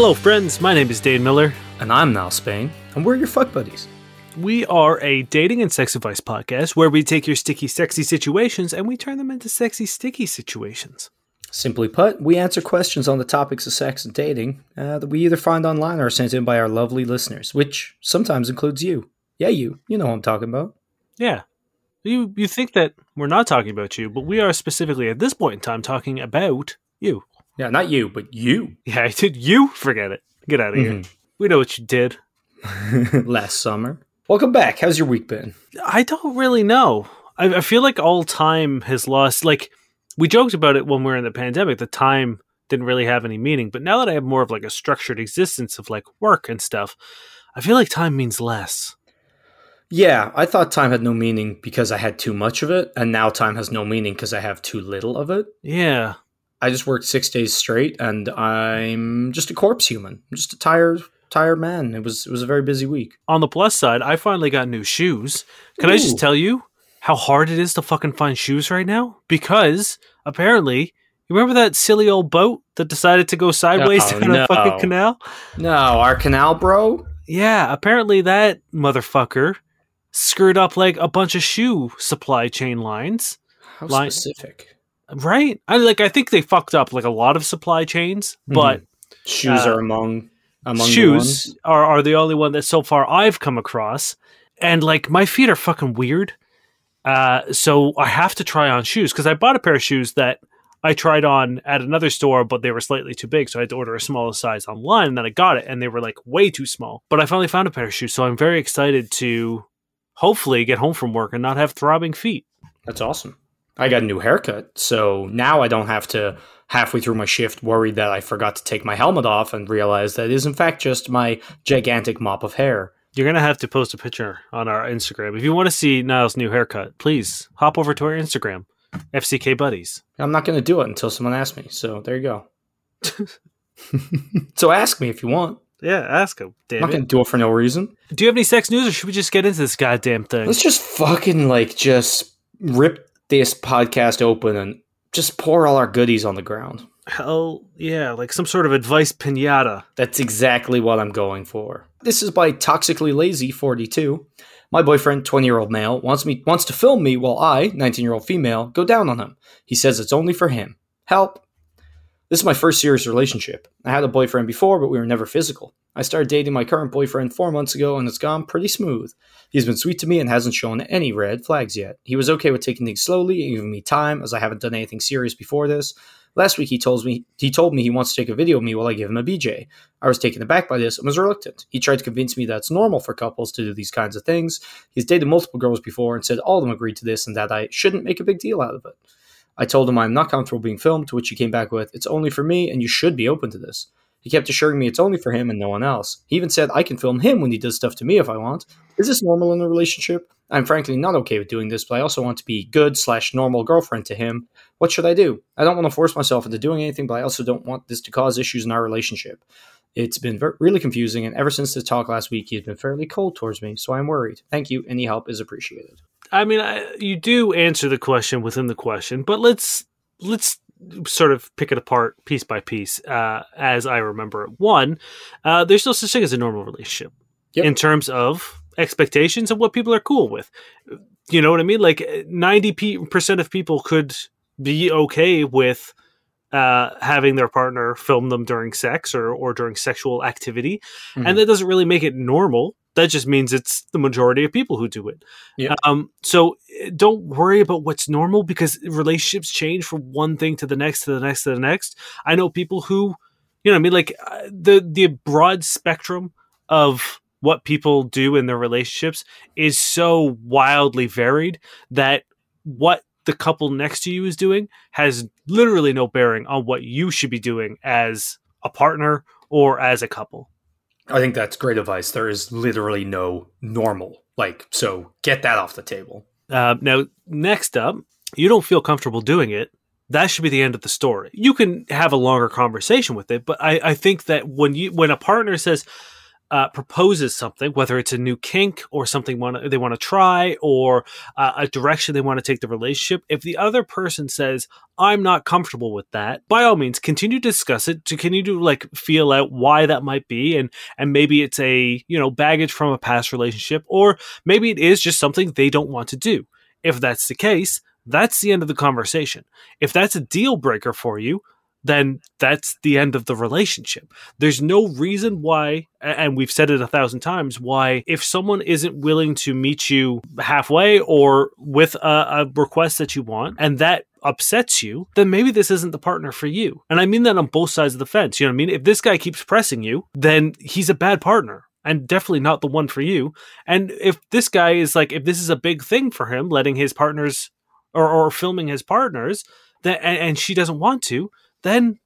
Hello, friends. My name is Dane Miller. And I'm Niall Spain, and we're your fuck buddies. We are a dating and sex advice podcast where we take your sticky, sexy situations and we turn them into sexy, sticky situations. Simply put, we answer questions on the topics of sex and dating uh, that we either find online or are sent in by our lovely listeners, which sometimes includes you. Yeah, you. You know what I'm talking about. Yeah. You you think that we're not talking about you, but we are specifically at this point in time talking about you. Yeah, not you, but you. Yeah, I did you forget it? Get out of here. Mm-hmm. We know what you did. Last summer. Welcome back. How's your week been? I don't really know. I, I feel like all time has lost. Like we joked about it when we were in the pandemic. The time didn't really have any meaning, but now that I have more of like a structured existence of like work and stuff, I feel like time means less. Yeah, I thought time had no meaning because I had too much of it, and now time has no meaning because I have too little of it. Yeah, I just worked six days straight, and I'm just a corpse human. I'm just a tired, tired man. It was it was a very busy week. on the plus side, I finally got new shoes. Can I just tell you how hard it is to fucking find shoes right now? Because apparently, you remember that silly old boat that decided to go sideways Oh, down no. a fucking canal? No, our canal bro. Yeah, apparently that motherfucker screwed up like a bunch of shoe supply chain lines. How Line- specific. Right? I like I think they fucked up like a lot of supply chains, but Shoes Uh, are among among the shoes ones. are, are the only one that so far I've come across. And like my feet are fucking weird. Uh, so I have to try on shoes because I bought a pair of shoes that I tried on at another store, but they were slightly too big. So I had to order a smaller size online. And then I got it and they were like way too small. But I finally found a pair of shoes. So I'm very excited to hopefully get home from work and not have throbbing feet. That's awesome. I got a new haircut, so now I don't have to halfway through my shift worry that I forgot to take my helmet off and realize that it is in fact just my gigantic mop of hair. You're going to have to post a picture on our Instagram. If you want to see Niall's new haircut, please hop over to our Instagram, FCK Buddies. I'm not going to do it until someone asks me. So there you go. so ask me if you want. Yeah, ask him. I'm not to do it for no reason. Do you have any sex news, or should we just get into this goddamn thing? Let's just fucking like just rip this podcast open and just pour all our goodies on the ground. Hell yeah, like some sort of advice pinata. That's exactly what I'm going for. This is by Toxically Lazy 42. My boyfriend, 20 year old male, wants me wants to film me while I, 19 year old female, go down on him. He says it's only for him. Help. This is my first serious relationship. I had a boyfriend before, but we were never physical. I started dating my current boyfriend four months ago, and it's gone pretty smooth. He's been sweet to me and hasn't shown any red flags yet. He was okay with taking things slowly and giving me time, as I haven't done anything serious before this. Last week he told me he told me he wants to take a video of me while I give him a BJ. I was taken aback by this and was reluctant. He tried to convince me that it's normal for couples to do these kinds of things. He's dated multiple girls before and said all of them agreed to this and that I shouldn't make a big deal out of it. I told him I'm not comfortable being filmed, to which he came back with, It's only for me and you should be open to this. He kept assuring me it's only for him and no one else. He even said I can film him when he does stuff to me if I want. Is this normal in a relationship? I'm frankly not okay with doing this, but I also want to be good slash normal girlfriend to him. What should I do? I don't want to force myself into doing anything, but I also don't want this to cause issues in our relationship. It's been ver- really confusing, and ever since the talk last week, he's been fairly cold towards me, so I'm worried. Thank you. Any help is appreciated. I mean, I, you do answer the question within the question, but let's let's sort of pick it apart piece by piece uh, as I remember it. One, uh, there's no such thing as a normal relationship Yep. in terms of expectations and what people are cool with. You know what I mean? Like ninety percent of people could be okay with uh, having their partner film them during sex or or during sexual activity, Mhm. and that doesn't really make it normal. That just means it's the majority of people who do it. Yeah. Um. So eh, don't worry about what's normal because relationships change from one thing to the next to the next to the next. I know people who, you know, I mean, like uh, the the broad spectrum of what people do in their relationships is so wildly varied that what the couple next to you is doing has literally no bearing on what you should be doing as a partner or as a couple. I think that's great advice. There is literally no normal. Like, so get that off the table. Uh, now, next up, you don't feel comfortable doing it. That should be the end of the story. You can have a longer conversation with it, but I, I think that when you when a partner says, uh, proposes something, whether it's a new kink or something want they want to try or uh, a direction they want to take the relationship, if the other person says, I'm not comfortable with that, by all means, continue to discuss it, to continue to like feel out why that might be. And, and maybe it's a, you know, baggage from a past relationship, or maybe it is just something they don't want to do. If that's the case, that's the end of the conversation. If that's a deal breaker for you, then that's the end of the relationship. There's no reason why, and we've said it a thousand times, why if someone isn't willing to meet you halfway or with a, a, request that you want, and that upsets you, then maybe this isn't the partner for you. And I mean that on both sides of the fence. You know what I mean? If this guy keeps pressing you, then he's a bad partner. And definitely not the one for you. And if this guy is like, if this is a big thing for him, letting his partners or, or filming his partners, that and, and she doesn't want to, then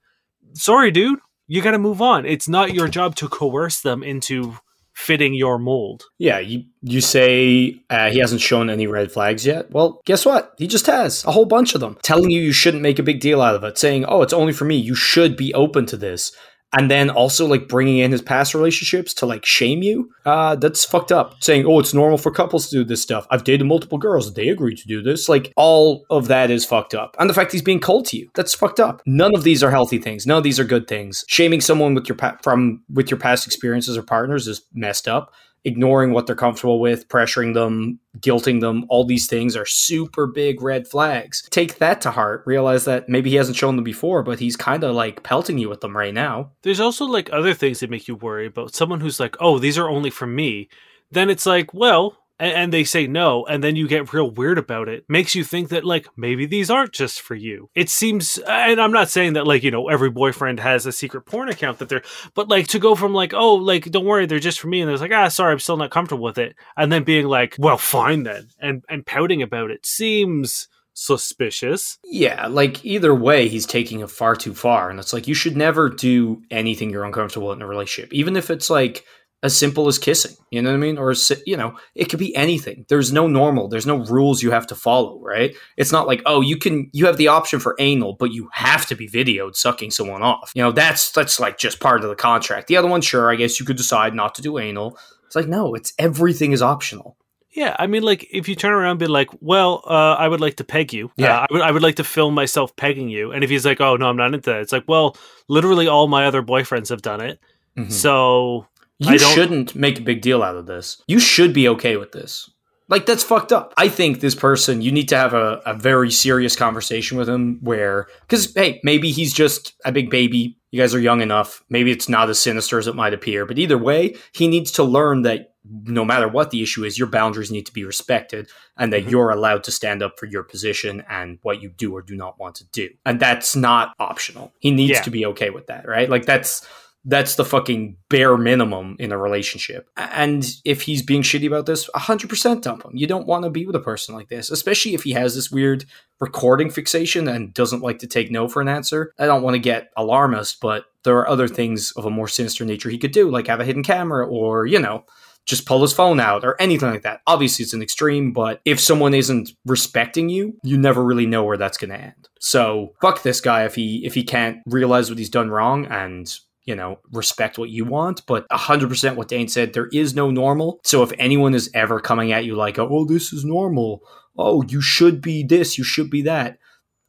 sorry, dude, you got to move on. It's not your job to coerce them into fitting your mold. Yeah, you you say uh, he hasn't shown any red flags yet. Well, guess what? He just has a whole bunch of them, telling you you shouldn't make a big deal out of it, saying, "Oh, it's only for me. You should be open to this." And then also like bringing in his past relationships to like shame you uh that's fucked up. Saying oh it's normal for couples to do this stuff. I've dated multiple girls. They agreed to do this. Like all of that is fucked up. And the fact he's being cold to you that's fucked up. None of these are healthy things. None of these are good things. Shaming someone with your pa- from with your past experiences or partners is messed up ignoring what they're comfortable with, pressuring them, guilting them, all these things are super big red flags. Take that to heart. Realize that maybe he hasn't shown them before, but he's kind of like pelting you with them right now. There's also like other things that make you worry about someone who's like, oh, these are only for me. Then it's like, well, and, and they say no, and then you get real weird about it, makes you think that like maybe these aren't just for you. It seems, and I'm not saying that like you know every boyfriend has a secret porn account that they're, but like to go from like oh like don't worry they're just for me, and there's like ah sorry I'm still not comfortable with it, and then being like well fine then, and and pouting about it seems suspicious. Yeah, like either way, he's taking it far too far. And it's like, you should never do anything you're uncomfortable in a relationship, even if it's like as simple as kissing, you know what I mean? Or, you know, it could be anything. There's no normal, there's no rules you have to follow, right? It's not like, oh, you can, you have the option for anal, but you have to be videoed sucking someone off. You know, that's, that's like just part of the contract. The other one, sure, I guess you could decide not to do anal. It's like, no, it's everything is optional. Yeah, I mean, like if you turn around and be like, "Well, uh, I would like to peg you. Yeah, uh, I would. I would like to film myself pegging you." And if he's like, "Oh no, I'm not into that," it's like, "Well, literally all my other boyfriends have done it, mm-hmm. so you shouldn't make a big deal out of this. You should be okay with this. Like, that's fucked up. I think this person, you need to have a, a very serious conversation with him where, because, hey, maybe he's just a big baby. You guys are young enough. Maybe it's not as sinister as it might appear. But either way, he needs to learn that no matter what the issue is, your boundaries need to be respected and that mm-hmm. you're allowed to stand up for your position and what you do or do not want to do. And that's not optional. He needs yeah. to be okay with that, right? Like, that's that's the fucking bare minimum in a relationship. And if he's being shitty about this, 100% dump him. You don't want to be with a person like this, especially if he has this weird recording fixation and doesn't like to take no for an answer. I don't want to get alarmist, but there are other things of a more sinister nature he could do, like have a hidden camera or, you know, just pull his phone out or anything like that. Obviously, it's an extreme, but if someone isn't respecting you, you never really know where that's going to end. So fuck this guy if he if he can't realize what he's done wrong and you know, respect what you want. But 100% what Dane said, there is no normal. So if anyone is ever coming at you like, oh, this is normal. Oh, you should be this, you should be that.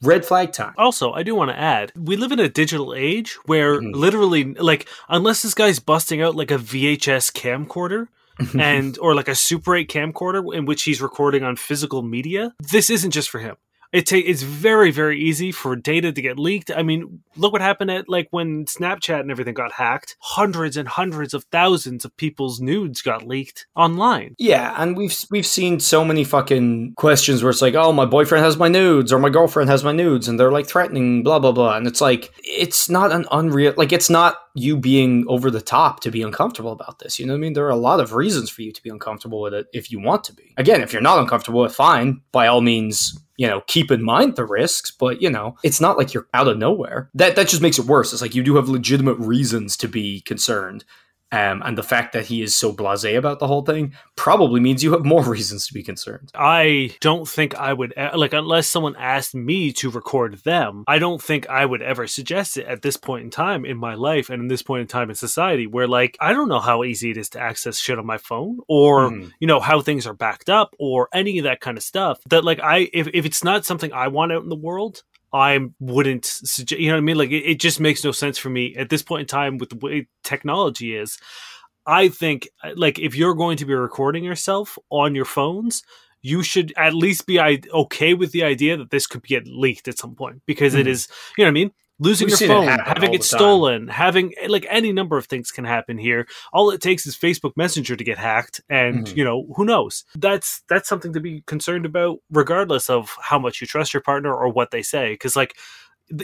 Red flag time. Also, I do want to add, we live in a digital age where mm-hmm. literally, like, unless this guy's busting out like a VHS camcorder, and or like a Super 8 camcorder in which he's recording on physical media, this isn't just for him it ta- it's very very easy for data to get leaked i mean look what happened at like when snapchat and everything got hacked hundreds and hundreds of thousands of people's nudes got leaked online yeah and we've we've seen so many fucking questions where it's like oh my boyfriend has my nudes or my girlfriend has my nudes and they're like threatening blah blah blah and it's like it's not an unreal like it's not you being over the top to be uncomfortable about this. You know what I mean? There are a lot of reasons for you to be uncomfortable with it if you want to be. Again, if you're not uncomfortable with it, fine. By all means, you know, keep in mind the risks, but you know, it's not like you're out of nowhere. That that just makes it worse. It's like you do have legitimate reasons to be concerned. Um, and the fact that he is so blasé about the whole thing probably means you have more reasons to be concerned. I don't think I would like unless someone asked me to record them. I don't think I would ever suggest it at this point in time in my life and in this point in time in society where like I don't know how easy it is to access shit on my phone or Mhm. you know how things are backed up or any of that kind of stuff. That like I if if it's not something I want out in the world. I wouldn't suggest, you know what I mean? Like, it, it just makes no sense for me at this point in time with the way technology is. I think, like, if you're going to be recording yourself on your phones, you should at least be I- okay with the idea that this could get leaked at some point because it Mhm. is, you know what I mean? Losing We've your seen it phone, having it stolen, having like any number of things can happen here. All it takes is Facebook Messenger to get hacked, and Mhm. you know who knows. That's that's something to be concerned about, regardless of how much you trust your partner or what they say. Because like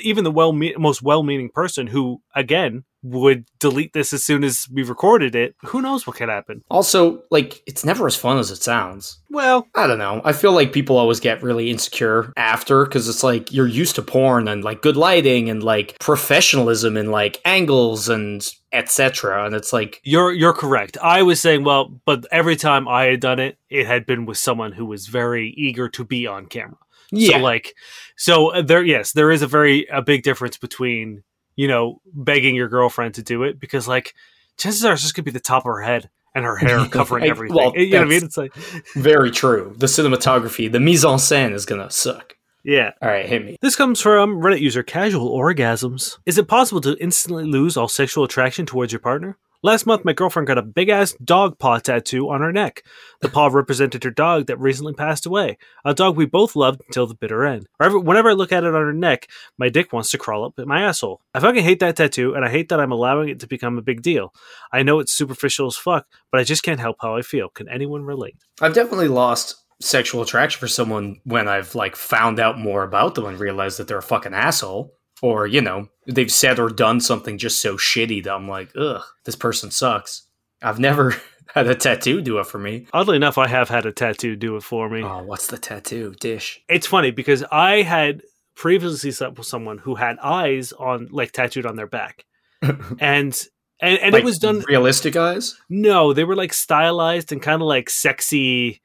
even the well most well meaning person who again would delete this as soon as we recorded it, who knows what could happen? Also, like, it's never as fun as it sounds. Well, I don't know. I feel like people always get really insecure after because it's like you're used to porn and like good lighting and like professionalism and like angles and etc. And it's like, You're you're correct. I was saying, well, but every time I had done it, it had been with someone who was very eager to be on camera. yeah, So like, so uh, there, yes, there is a very a big difference between you know begging your girlfriend to do it because like chances are it's just gonna be the top of her head and her hair covering Hey, everything. well, you know what I mean? It's like, very true. The cinematography, the mise en scène is gonna suck. yeah. All right, hit me. This comes from Reddit user Casual Orgasms. Is it possible to instantly lose all sexual attraction towards your partner? Last month, my girlfriend got a big ass dog paw tattoo on her neck. The paw represented her dog that recently passed away, a dog we both loved until the bitter end. Whenever, I look at it on her neck, my dick wants to crawl up my asshole. I fucking hate that tattoo, and I hate that I'm allowing it to become a big deal. I know it's superficial as fuck, but I just can't help how I feel. Can anyone relate? I've definitely lost sexual attraction for someone when I've like found out more about them and realized that they're a fucking asshole. Or, you know, they've said or done something just so shitty that I'm like, ugh, this person sucks. I've never had a tattoo do it for me. Oddly enough, I have had a tattoo do it for me. Oh, what's the tattoo? Dish. it's funny because I had previously slept with someone who had eyes on like tattooed on their back, and and, and Like, it was done. realistic eyes? No, they were like stylized and kind of like sexy,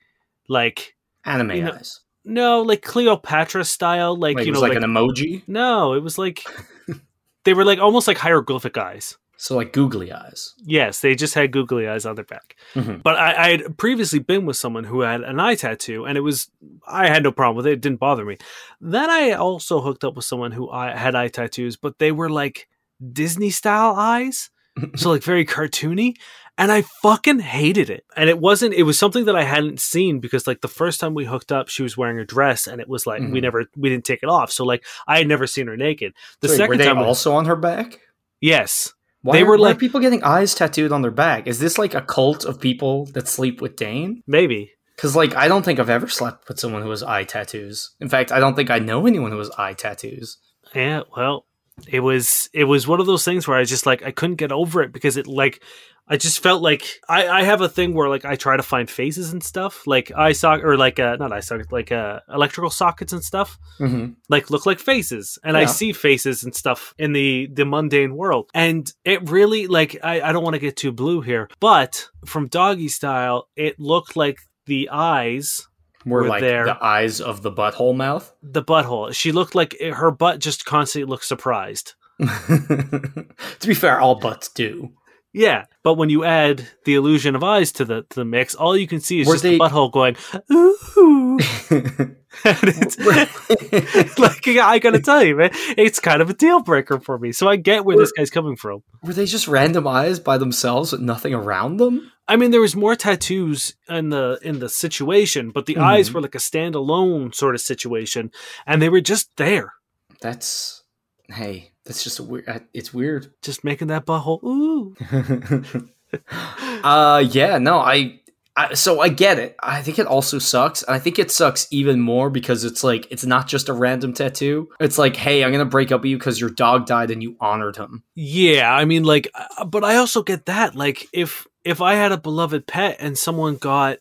like Anime You know, eyes. No, like Cleopatra style, like, Like, you it know, was like, like an emoji. no, it was like they were like almost like hieroglyphic eyes. So like googly eyes. Yes, they just had googly eyes on their back. Mhm. But I, I had previously been with someone who had an eye tattoo, and it was I had no problem with it; it didn't bother me. Then I also hooked up with someone who I had eye tattoos, but they were like Disney style eyes, so like very cartoony, and I fucking hated it. And it wasn't; it was something that I hadn't seen because like the first time we hooked up, she was wearing a dress, and it was like we Mhm. never we didn't take it off, so like I had never seen her naked. The Wait, second were they time, we- also on her back? yes, Why They are, were like- people getting eyes tattooed on their back? Is this like a cult of people that sleep with Dane? maybe. Because like I don't think I've ever slept with someone who has eye tattoos. In fact, I don't think I know anyone who has eye tattoos. Yeah, well, it was it was one of those things where I just like I couldn't get over it because it like I just felt like I, I have a thing where like I try to find faces and stuff like eye socket or like uh not eye socket like uh electrical sockets and stuff Mm-hmm. like look like faces and I see faces and stuff in the the mundane world and it really like I, I don't want to get too blue here but from doggy style it looked like the eyes We're Were like there. the eyes of the butthole mouth. the butthole she looked like her butt just constantly looked surprised to be fair, all butts do. Yeah, but when you add the illusion of eyes to the to the mix, all you can see is Were just they- the butthole going ooh. like I gotta tell you, man, it's kind of a deal breaker for me. So I get where this guy's coming from. Were they just random eyes by themselves with nothing around them? I mean, there was more tattoos in the in the situation, but the eyes Mhm. were like a standalone sort of situation, and they were just there, That's hey, that's just a weird. It's weird. just making that butthole ooh. uh, yeah, no, I, I. So I get it. I think it also sucks. And I think it sucks even more because it's like it's not just a random tattoo. It's like, hey, I'm gonna break up with you because your dog died and you honored him. Yeah, I mean, like, uh, but I also get that. Like, if if I had a beloved pet and someone got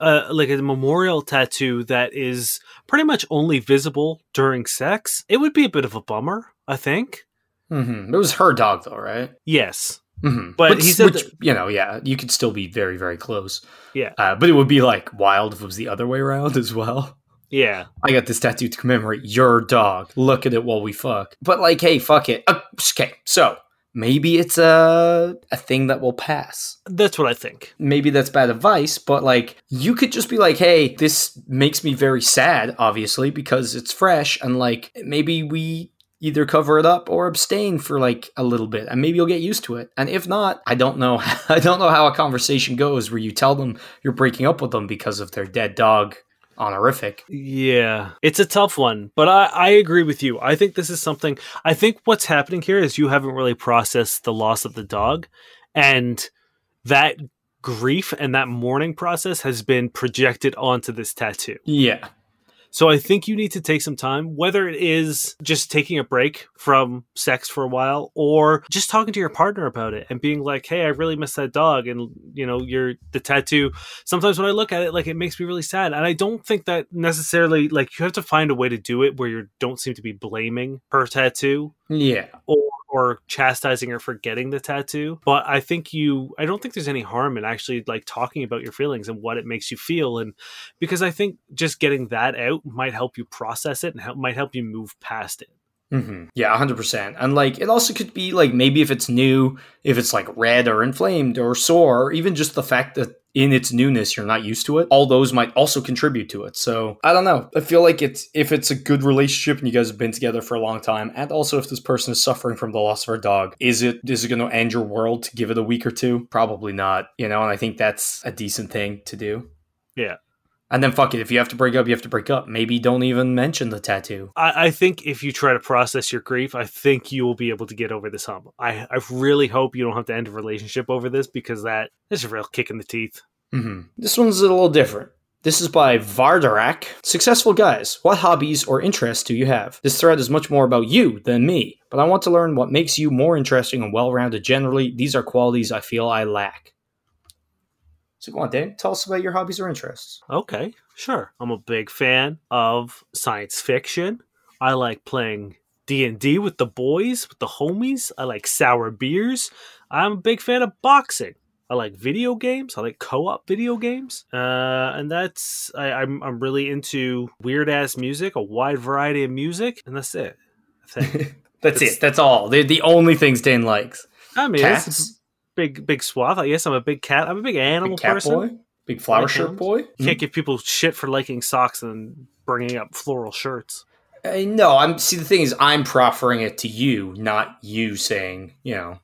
uh, like a memorial tattoo that is pretty much only visible during sex, it would be a bit of a bummer. I think. Mm-hmm. It was her dog though, right? Yes. hmm But he said which, you know, yeah, you could still be very, very close. Yeah. Uh, but it would be like wild if it was the other way around as well. Yeah. I got this tattoo to commemorate your dog. Look at it while we fuck. But like, hey, fuck it. Uh, okay, so maybe it's a a thing that will pass. That's what I think. Maybe that's bad advice, but like, you could just be like, hey, this makes me very sad, obviously, because it's fresh, and like, maybe we either cover it up or abstain for like a little bit and maybe you'll get used to it and if not i don't know i don't know how a conversation goes where you tell them you're breaking up with them because of their dead dog honorific Yeah, it's a tough one, but I, I agree with you. I think this is something. I think what's happening here is you haven't really processed the loss of the dog, and that grief and that mourning process has been projected onto this tattoo. yeah So I think you need to take some time, whether it is just taking a break from sex for a while or just talking to your partner about it and being like, "Hey, I really miss that dog." And you know, your the tattoo. Sometimes when I look at it, like it makes me really sad, and I don't think that necessarily like you have to find a way to do it where you don't seem to be blaming her tattoo yeah or or chastising her for getting the tattoo. But I think you I don't think there's any harm in actually like talking about your feelings and what it makes you feel and because I think just getting that out might help you process it and help, might help you move past it. Mm-hmm. Yeah, 100%. And like, it also could be like maybe if it's new, if it's like red or inflamed or sore, or even just the fact that in its newness you're not used to it, all those might also contribute to it. So I don't know. I feel like it's if it's a good relationship and you guys have been together for a long time, and also if this person is suffering from the loss of her dog, is it is it going to end your world to give it a week or two? Probably not. You know, and I think that's a decent thing to do. Yeah. And then fuck it. If you have to break up, you have to break up. Maybe don't even mention the tattoo. I, I think if you try to process your grief, I think you will be able to get over this hump. I, I really hope you don't have to end a relationship over this because that is a real kick in the teeth. hmm This one's a little different. This is by Vardarak. Successful guys, what hobbies or interests do you have? This thread is much more about you than me, but I want to learn what makes you more interesting and well rounded generally. These are qualities I feel I lack. So go on, Dan. Tell us about your hobbies or interests. Okay, sure. I'm a big fan of science fiction. I like playing D&D with the boys, with the homies. I like sour beers. I'm a big fan of boxing. I like video games. I like co-op video games, uh, and that's I, I'm I'm really into weird ass music, a wide variety of music, and that's it. I think. That's It's- it. That's all. They're the only things Dan likes. I mean, it's Cats. Big big swath. I guess I'm a big cat. I'm a big animal Big cat person. boy. Big flower Like shirt hounds. boy. Can't give people shit for liking socks and bringing up floral shirts. Uh, no, I'm see the thing is I'm proffering it to you, not you saying, you know.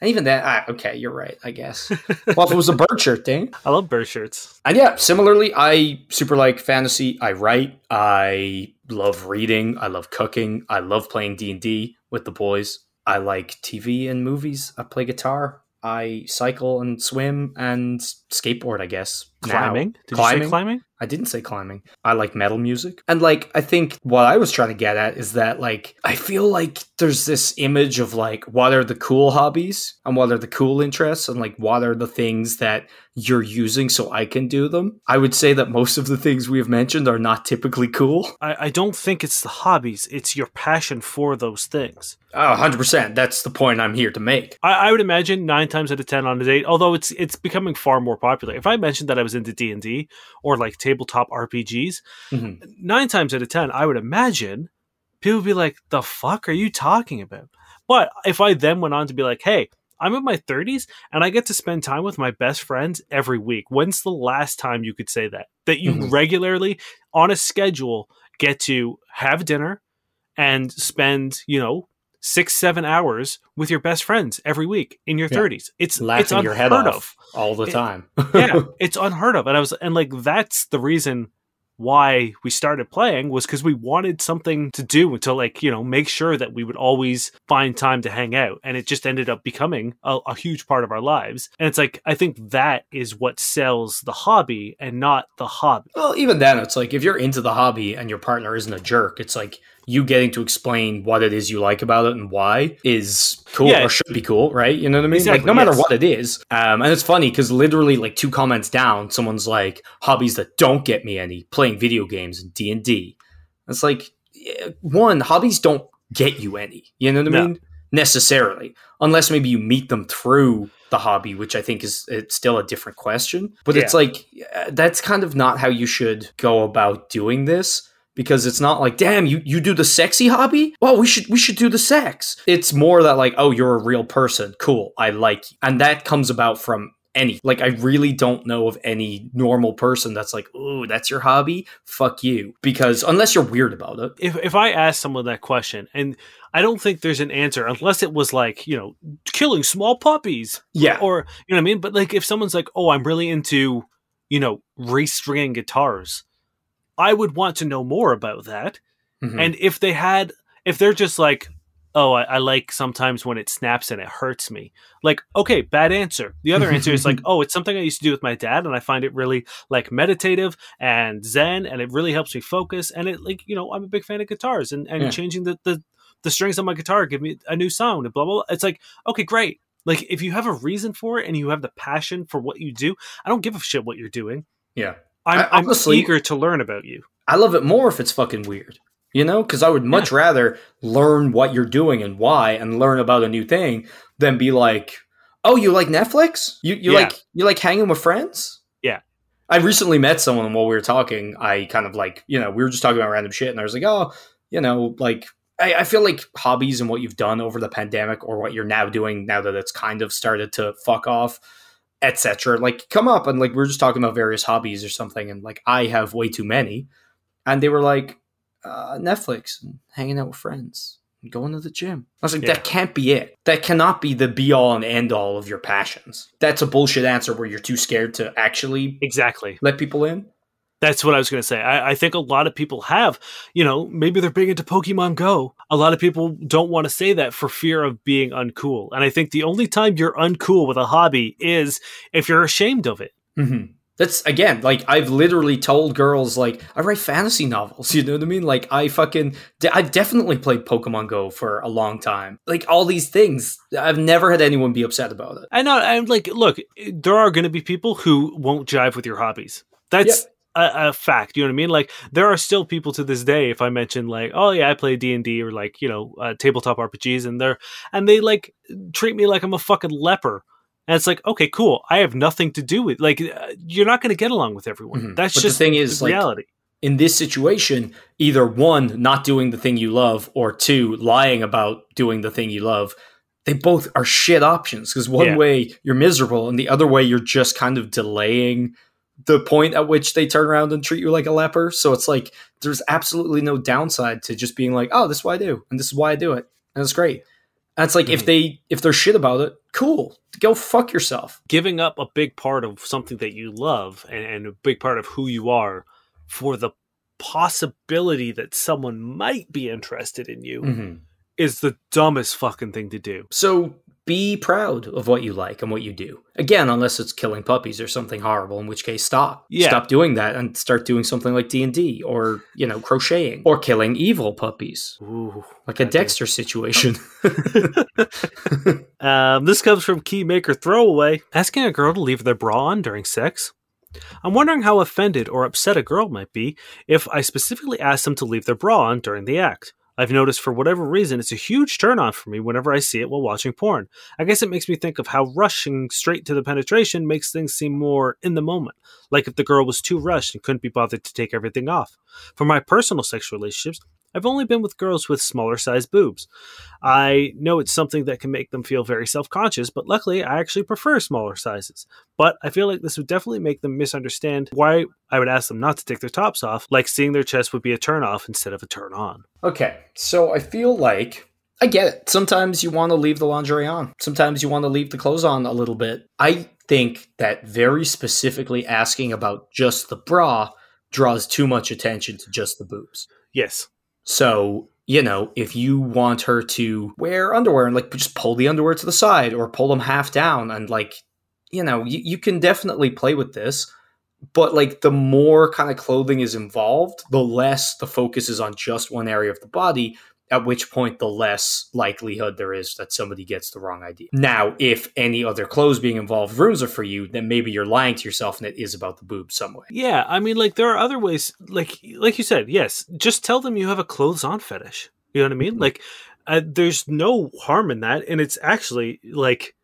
And even that, ah, okay, you're right, I guess. well, if it was a bird shirt thing, I love bird shirts. and yeah, similarly, I super like fantasy. I write. I love reading. I love cooking. I love playing D and D with the boys. I like TV and movies. I play guitar. I cycle and swim and skateboard. I guess now. Climbing. Did you say climbing? I didn't say climbing. I like metal music. And like I think what I was trying to get at is that like I feel like there's this image of like what are the cool hobbies and what are the cool interests and like what are the things that you're using so I can do them. I would say that most of the things we have mentioned are not typically cool. I, I don't think it's the hobbies. It's your passion for those things. Oh, 100%. That's the point I'm here to make. I, I would imagine nine times out of ten on a date, although it's it's becoming far more popular. If I mentioned that I was into D and D or like tabletop RPGs, Mhm. nine times out of ten, I would imagine people would be like, "The fuck are you talking about?" But if I then went on to be like, "Hey, I'm in my 30s and I get to spend time with my best friends every week," when's the last time you could say that? That you Mhm. regularly on a schedule get to have dinner and spend, you know, six seven hours with your best friends every week in your Yeah. 30s. It's it's Laughing unheard your head of all the It- time. yeah, it's unheard of. And I was, and like, that's the reason why we started playing was because we wanted something to do to, like, you know, make sure that we would always find time to hang out. And it just ended up becoming a, a huge part of our lives. And it's like, I think that is what sells the hobby and not the hobby. Well, even then, it's like if you're into the hobby and your partner isn't a jerk, it's like you getting to explain what it is you like about it and why is cool Yeah. or should be cool, right? You know what I mean? like no matter yes. what it is. Um, and it's funny because literally, like two comments down, someone's like hobbies that don't get me any playing video games and D and D. It's like one hobbies don't get you any. You know what I No. mean? necessarily, unless maybe you meet them through the hobby, which I think is it's still a different question. But it's like uh, that's kind of not how you should go about doing this because it's not like damn you you do the sexy hobby? Well we should we should do the sex. It's more that like oh you're a real person. Cool. I like you. And that comes about from any like i really don't know of any normal person that's like oh that's your hobby? Fuck you. Because unless you're weird about it. If if I ask someone that question, and I don't think there's an answer unless it was like you know killing small puppies, yeah. Or you know what I mean. But like if someone's like, oh, I'm really into you know restringing guitars, I would want to know more about that. Mhm. And if they had, if they're just like, oh, I, I like sometimes when it snaps and it hurts me. Like, okay, bad answer. The other answer is like, oh, it's something I used to do with my dad, and I find it really like meditative and zen, and it really helps me focus. And it like, you know, I'm a big fan of guitars, and and Yeah. changing the the the strings on my guitar give me a new sound, and blah blah. blah. It's like, okay, great. Like if you have a reason for it and you have the passion for what you do, I don't give a shit what you're doing. yeah I'm, I- I'm honestly- eager to learn about you. I love it more if it's fucking weird. You know, because I would much rather learn what you're doing and why, and learn about a new thing than be like, "Oh, you like Netflix? You you Yeah. like you like hanging with friends?" Yeah. I recently met someone while we were talking. I kind of like, you know, we were just talking about random shit, and I was like, "Oh, you know, like." I, I feel like hobbies and what you've done over the pandemic, or what you're now doing now that it's kind of started to fuck off, etc. Like, come up and like we're just talking about various hobbies or something, and like I have way too many, and they were like uh, Netflix and hanging out with friends and going to the gym. I was like, Yeah. that can't be it. That cannot be the be all and end all of your passions. That's a bullshit answer where you're too scared to actually Exactly. let people in. That's what I was going to say. I, I think a lot of people have, you know, maybe they're big into Pokemon Go. A lot of people don't want to say that for fear of being uncool. And I think the only time you're uncool with a hobby is if you're ashamed of it. Mm-hmm. That's again, like I've literally told girls, like I write fantasy novels. You know what I mean? Like I fucking, I've definitely played Pokemon Go for a long time. Like all these things, I've never had anyone be upset about it. I know. I'm like, look, there are going to be people who won't jive with your hobbies. That's a, a fact. You know what I mean? Like, there are still people to this day. If I mention like, oh yeah, I play D and D or like you know uh, tabletop RPGs, and they're and they like treat me like I'm a fucking leper. And it's like, okay, cool. I have nothing to do with like uh, you're not going to get along with everyone. Mhm. That's But the just thing is, like, reality. in this situation, either one, not doing the thing you love, or two, lying about doing the thing you love, they both are shit options. Because one Yeah. way you're miserable, and the other way you're just kind of delaying the point at which they turn around and treat you like a leper. So it's like there's absolutely no downside to just being like, oh, this is what I do, and this is why I do it, and it's great. And it's like if Mhm. they if they're shit about it, cool, go fuck yourself. Giving up a big part of something that you love and, and a big part of who you are for the possibility that someone might be interested in you Mm-hmm. is the dumbest fucking thing to do. So be proud of what you like and what you do. Again, unless it's killing puppies or something horrible, in which case stop. Yeah. Stop doing that and start doing something like D&D or, you know, crocheting or killing evil puppies. Ooh. Like a. Dexter situation. Um, this comes from Keymaker Throwaway. Asking a girl to leave their bra on during sex. I'm wondering how offended or upset a girl might be if I specifically ask them to leave their bra on during the act. I've noticed for whatever reason it's a huge turn on for me whenever I see it while watching porn. I guess it makes me think of how rushing straight to the penetration makes things seem more in the moment, like if the girl was too rushed and couldn't be bothered to take everything off. For my personal sexual relationships, I've only been with girls with smaller sized boobs. I know it's something that can make them feel very self conscious, but luckily I actually prefer smaller sizes. But I feel like this would definitely make them misunderstand why I would ask them not to take their tops off, like seeing their chest would be a turn off instead of a turn on. okay, so I feel like I get it. Sometimes you want to leave the lingerie on. Sometimes you want to leave the clothes on a little bit. I think that very specifically asking about just the bra draws too much attention to just the boobs. Yes. So, you know, if you want her to wear underwear and like just pull the underwear to the side or pull them half down and like, you know, you, you can definitely play with this. But like the more kind of clothing is involved, the less the focus is on just one area of the body, at which point the less likelihood there is that somebody gets the wrong idea. Now, if any other clothes being involved ruins it for you, then maybe you're lying to yourself and it is about the boobs some way. Yeah, I mean, like there are other ways. Like, like you said, yes, just tell them you have a clothes on fetish. You know what I mean? Mhm. Like, uh, there's no harm in that, and it's actually like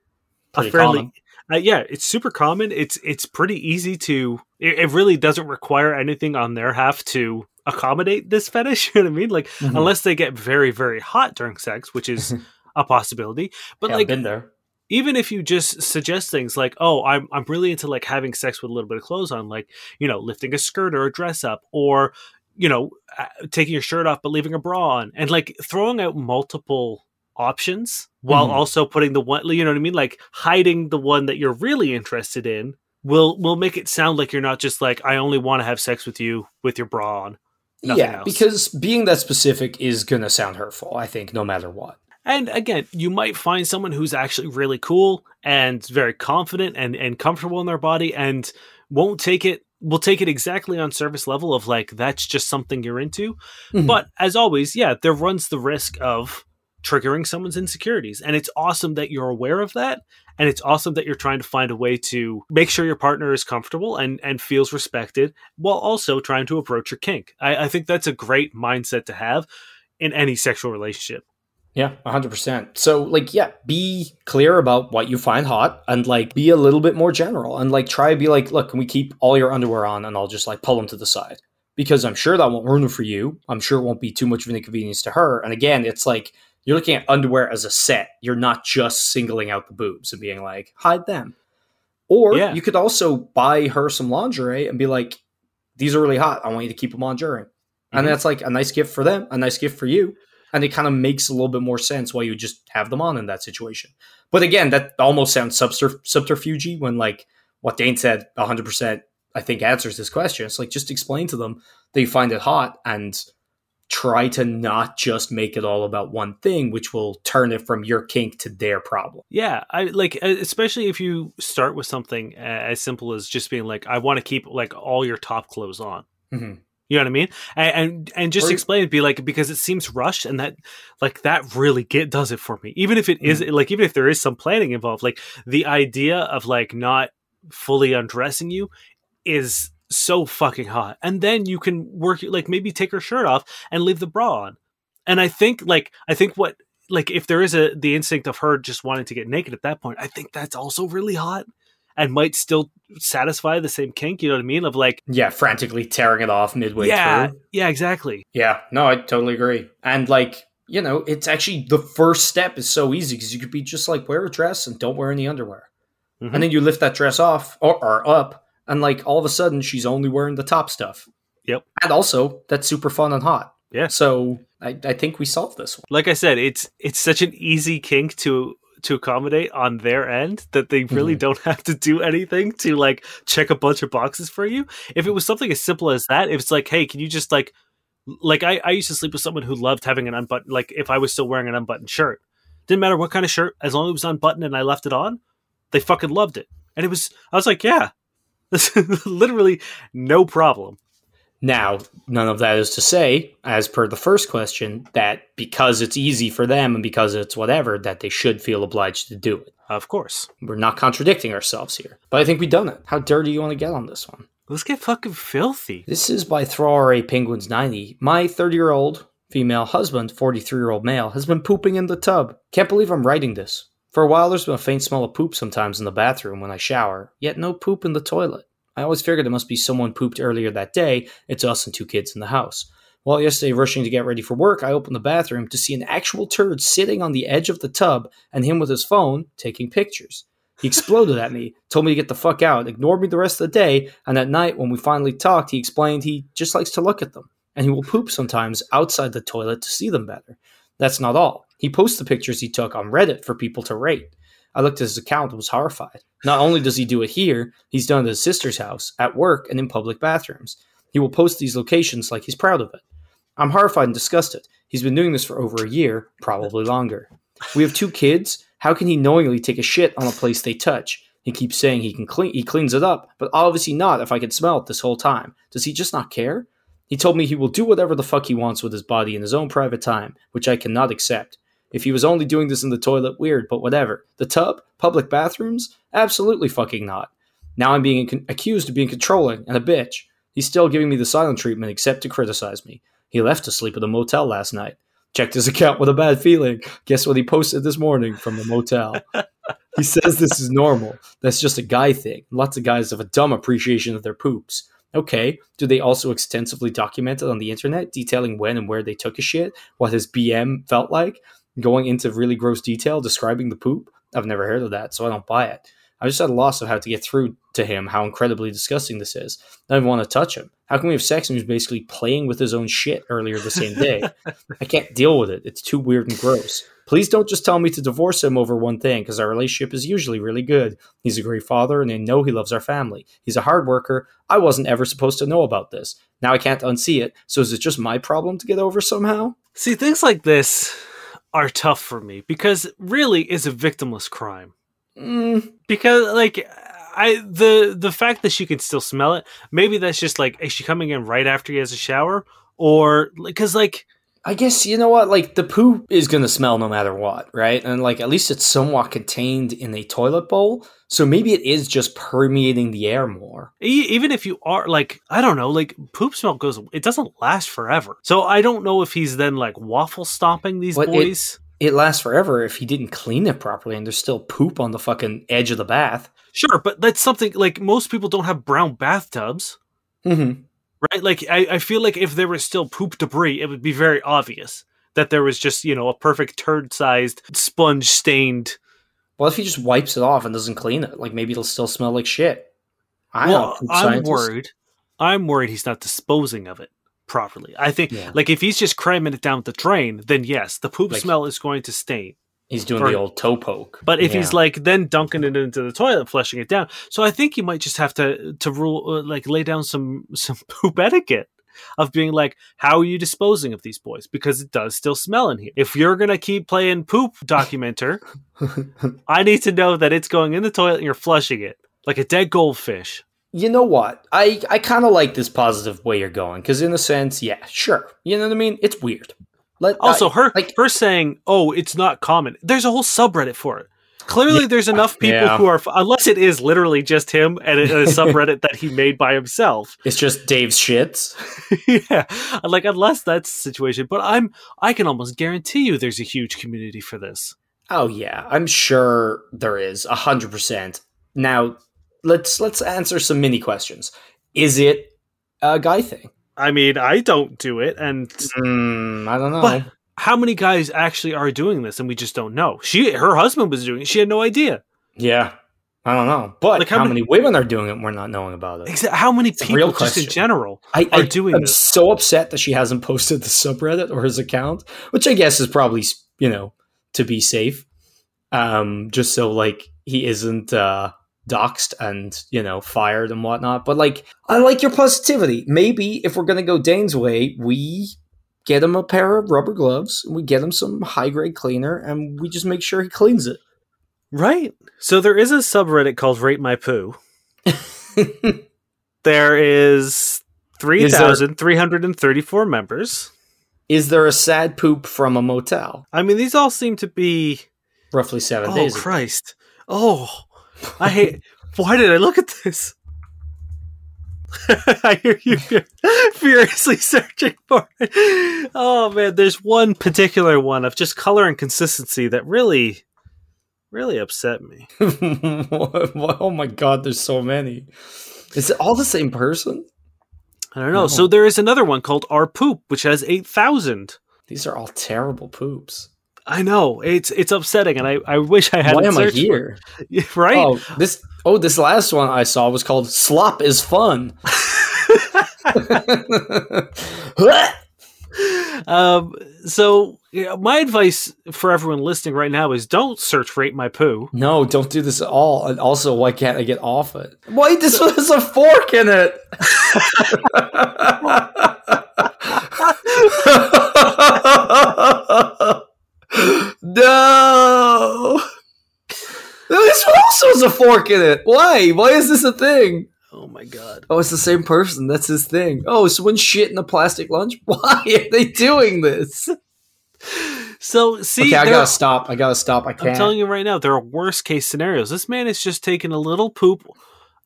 Pretty a fairly. common. Uh, yeah, it's super common. It's it's pretty easy to. It, it really doesn't require anything on their half to accommodate this fetish. You know what I mean? Like Mhm. unless they get very very hot during sex, which is a possibility. But Yeah, I've like been there. even if you just suggest things like, "Oh, I'm I'm really into like having sex with a little bit of clothes on, like you know, lifting a skirt or a dress up, or you know, uh, taking your shirt off but leaving a bra on," and like throwing out multiple options while Mhm. also putting the one, you know what I mean, like hiding the one that you're really interested in will will make it sound like you're not just like, "I only want to have sex with you with your bra on." Nothing yeah, else. because being that specific is gonna sound hurtful. I think no matter what. And again, you might find someone who's actually really cool and very confident and, and comfortable in their body and won't take it will take it exactly on surface level of like that's just something you're into. Mhm. But as always, yeah, there runs the risk of triggering someone's insecurities. And it's awesome that you're aware of that. And it's awesome that you're trying to find a way to make sure your partner is comfortable and, and feels respected while also trying to approach your kink. I, I think that's a great mindset to have in any sexual relationship. Yeah, 100%. So, like, yeah, be clear about what you find hot and, like, be a little bit more general and, like, try to be like, look, can we keep all your underwear on and I'll just, like, pull them to the side? Because I'm sure that won't ruin it for you. I'm sure it won't be too much of an inconvenience to her. And again, it's like you're looking at underwear as a set. You're not just singling out the boobs and being like, hide them. Or Yeah. you could also buy her some lingerie and be like, these are really hot. I want you to keep them on during. And Mhm. that's like a nice gift for them, a nice gift for you and it kind of makes a little bit more sense why you would just have them on in that situation. But again, that almost sounds subter- subterfuge when like what Dane said 100% I think answers this question. It's like just explain to them that you find it hot and try to not just make it all about one thing which will turn it from your kink to their problem. Yeah, I like especially if you start with something as simple as just being like, I want to keep like all your top clothes on. Mhm. You know what I mean? And and, and just Or- explain it, be like because it seems rushed, and that like that really get does it for me. Even if it is like even if there is some planning involved, like the idea of like not fully undressing you is so fucking hot, and then you can work like maybe take her shirt off and leave the bra on. And I think like I think what like if there is a the instinct of her just wanting to get naked at that point, I think that's also really hot and might still satisfy the same kink. You know what I mean? Of like, Yeah, frantically tearing it off midway yeah, through. yeah, exactly. Yeah, no, I totally agree. And like, you know, it's actually the first step is so easy because you could be just like wear a dress and don't wear any underwear. Mhm. And then you lift that dress off or, or up, and like all of a sudden she's only wearing the top stuff. Yep. And also, that's super fun and hot. Yeah. So I, I think we solved this one. Like I said, it's it's such an easy kink to to accommodate on their end that they really Mhm. don't have to do anything to like check a bunch of boxes for you. If it was something as simple as that, if it's like, hey, can you just like like I, I used to sleep with someone who loved having an unbuttoned like if I was still wearing an unbuttoned shirt. Didn't matter what kind of shirt, as long as it was unbuttoned and I left it on, they fucking loved it. And it was I was like, yeah. This literally no problem. Now, none of that is to say, as per the first question, that because it's easy for them and because it's whatever, that they should feel obliged to do it. Of course. We're not contradicting ourselves here. But I think we've done it. How dirty do you want to get on this one? Let's get fucking filthy. This is by Thrare Penguins 90. My 30 year old female husband, 43 year old male, has been pooping in the tub. Can't believe I'm writing this. For a while, there's been a faint smell of poop sometimes in the bathroom when I shower, yet no poop in the toilet. I always figured it must be someone pooped earlier that day. It's us and two kids in the house. Well, yesterday, rushing to get ready for work, I opened the bathroom to see an actual turd sitting on the edge of the tub and him with his phone taking pictures. He exploded at me, told me to get the fuck out, ignored me the rest of the day, and at night, when we finally talked, he explained he just likes to look at them, and he will poop sometimes outside the toilet to see them better. That's not all. He posts the pictures he took on Reddit for people to rate. I looked at his account and was horrified. Not only does he do it here, he's done it at his sister's house, at work, and in public bathrooms. He will post these locations like he's proud of it. I'm horrified and disgusted. He's been doing this for over a year, probably longer. We have two kids. How can he knowingly take a shit on a place they touch? He keeps saying he can clean he cleans it up, but obviously not if I can smell it this whole time. Does he just not care? He told me he will do whatever the fuck he wants with his body in his own private time, which I cannot accept. If he was only doing this in the toilet, weird, but whatever. The tub? Public bathrooms? Absolutely fucking not. Now I'm being con- accused of being controlling and a bitch. He's still giving me the silent treatment except to criticize me. He left to sleep at a motel last night. Checked his account with a bad feeling. Guess what he posted this morning from the motel? he says this is normal. That's just a guy thing. Lots of guys have a dumb appreciation of their poops. Okay, do they also extensively document it on the internet, detailing when and where they took a shit, what his BM felt like, going into really gross detail describing the poop? I've never heard of that, so I don't buy it. I just at a loss of how to get through to him how incredibly disgusting this is. I don't even want to touch him. How can we have sex and he's basically playing with his own shit earlier the same day? I can't deal with it. It's too weird and gross. Please don't just tell me to divorce him over one thing, because our relationship is usually really good. He's a great father, and I know he loves our family. He's a hard worker. I wasn't ever supposed to know about this. Now I can't unsee it. So is it just my problem to get over somehow? See, things like this are tough for me because really is a victimless crime. Mm, Because like I the the fact that she can still smell it, maybe that's just like is she coming in right after he has a shower or because like I guess you know what, like the poop is gonna smell no matter what, right? And like at least it's somewhat contained in a toilet bowl, so maybe it is just permeating the air more. e- even if you are like I don't know, like poop smell goes it doesn't last forever. So I don't know if he's then like waffle stomping these But it- boys. It lasts forever if he didn't clean it properly, and there's still poop on the fucking edge of the bath. Sure, but that's something like most people don't have brown bathtubs. Mm-hmm. Right? Like I, I feel like if there was still poop debris, it would be very obvious that there was just you know a perfect turd-sized sponge stained. Well, if he just wipes it off and doesn't clean it, like maybe it'll still smell like shit. I well, I'm scientist. worried. I'm worried he's not disposing of it properly. I think Yeah. like if he's just cramming it down the drain, then yes, the poop Like- smell is going to stain. He's doing for- the old toe poke. But if he's like then dunking it into the toilet, flushing it down, so I think you might just have to to rule uh, like lay down some some poop etiquette of being like, how are you disposing of these boys? Because it does still smell in here. If you're gonna keep playing poop documenter, I need to know that it's going in the toilet and you're flushing it like a dead goldfish. you know what? I I kind of like this positive way you're going because in a sense, yeah, sure. You know what I mean? It's weird. Let uh, Also, I- her like- her saying, "Oh, it's not common." There's a whole subreddit for it. Clearly, there's enough people Yeah. who are, unless it is literally just him and a, a subreddit that he made by himself. it's just Dave's shits. yeah, like unless that's the situation. But I'm, I can almost guarantee you, there's a huge community for this. Oh yeah, I'm sure there is a hundred percent. Now let's let's answer some mini questions. Is it a guy thing? I mean, I don't do it, and Mm, I don't know. But- how many guys actually are doing this, and we just don't know? She, her husband was doing it. She had no idea. yeah, I don't know. But Like, how, how many, women are doing it? and We're not knowing about it. Exa- How many a people, just in general, I, are I doing I'm this. so upset that she hasn't posted the subreddit or his account, which I guess is probably you know to be safe, um, just so like he isn't uh, doxxed and you know fired and whatnot. But like, I like your positivity. Maybe if we're gonna go Dane's way, we get him a pair of rubber gloves, and we get him some high grade cleaner, and we just make sure he cleans it. Right. So there is a subreddit called Rate My Poo. There is three thousand three hundred and thirty-four members. Is there a sad poop from a motel? I mean, these all seem to be. Roughly seven Oh days. ago. Christ! Oh, I hate. Why did I look at this? I hear you furiously searching for it. Oh man, there's one particular one of just color and consistency that really, really upset me. oh my god, there's so many. Is it all the same person? I don't know. No. So there is another one called Our Poop, which has eight thousand. These are all terrible poops. I know it's it's upsetting, and I, I wish I had. Why am I for here? Right? Oh, this oh, this last one I saw was called "Slop is Fun." Um. So yeah, my advice for everyone listening right now is don't search "Rate My Poo." no, don't do this at all. And also, why can't I get off it? Why this one has a fork in it? No. This also has a fork in it. Why? Why is this a thing? Oh my god. Oh, it's the same person. That's his thing. Oh, someone shit in a plastic lunch. Why are they doing this? So see, okay, I gotta stop. I gotta stop. I can't. I'm telling you right now, there are worst case scenarios. This man is just taking a little poop,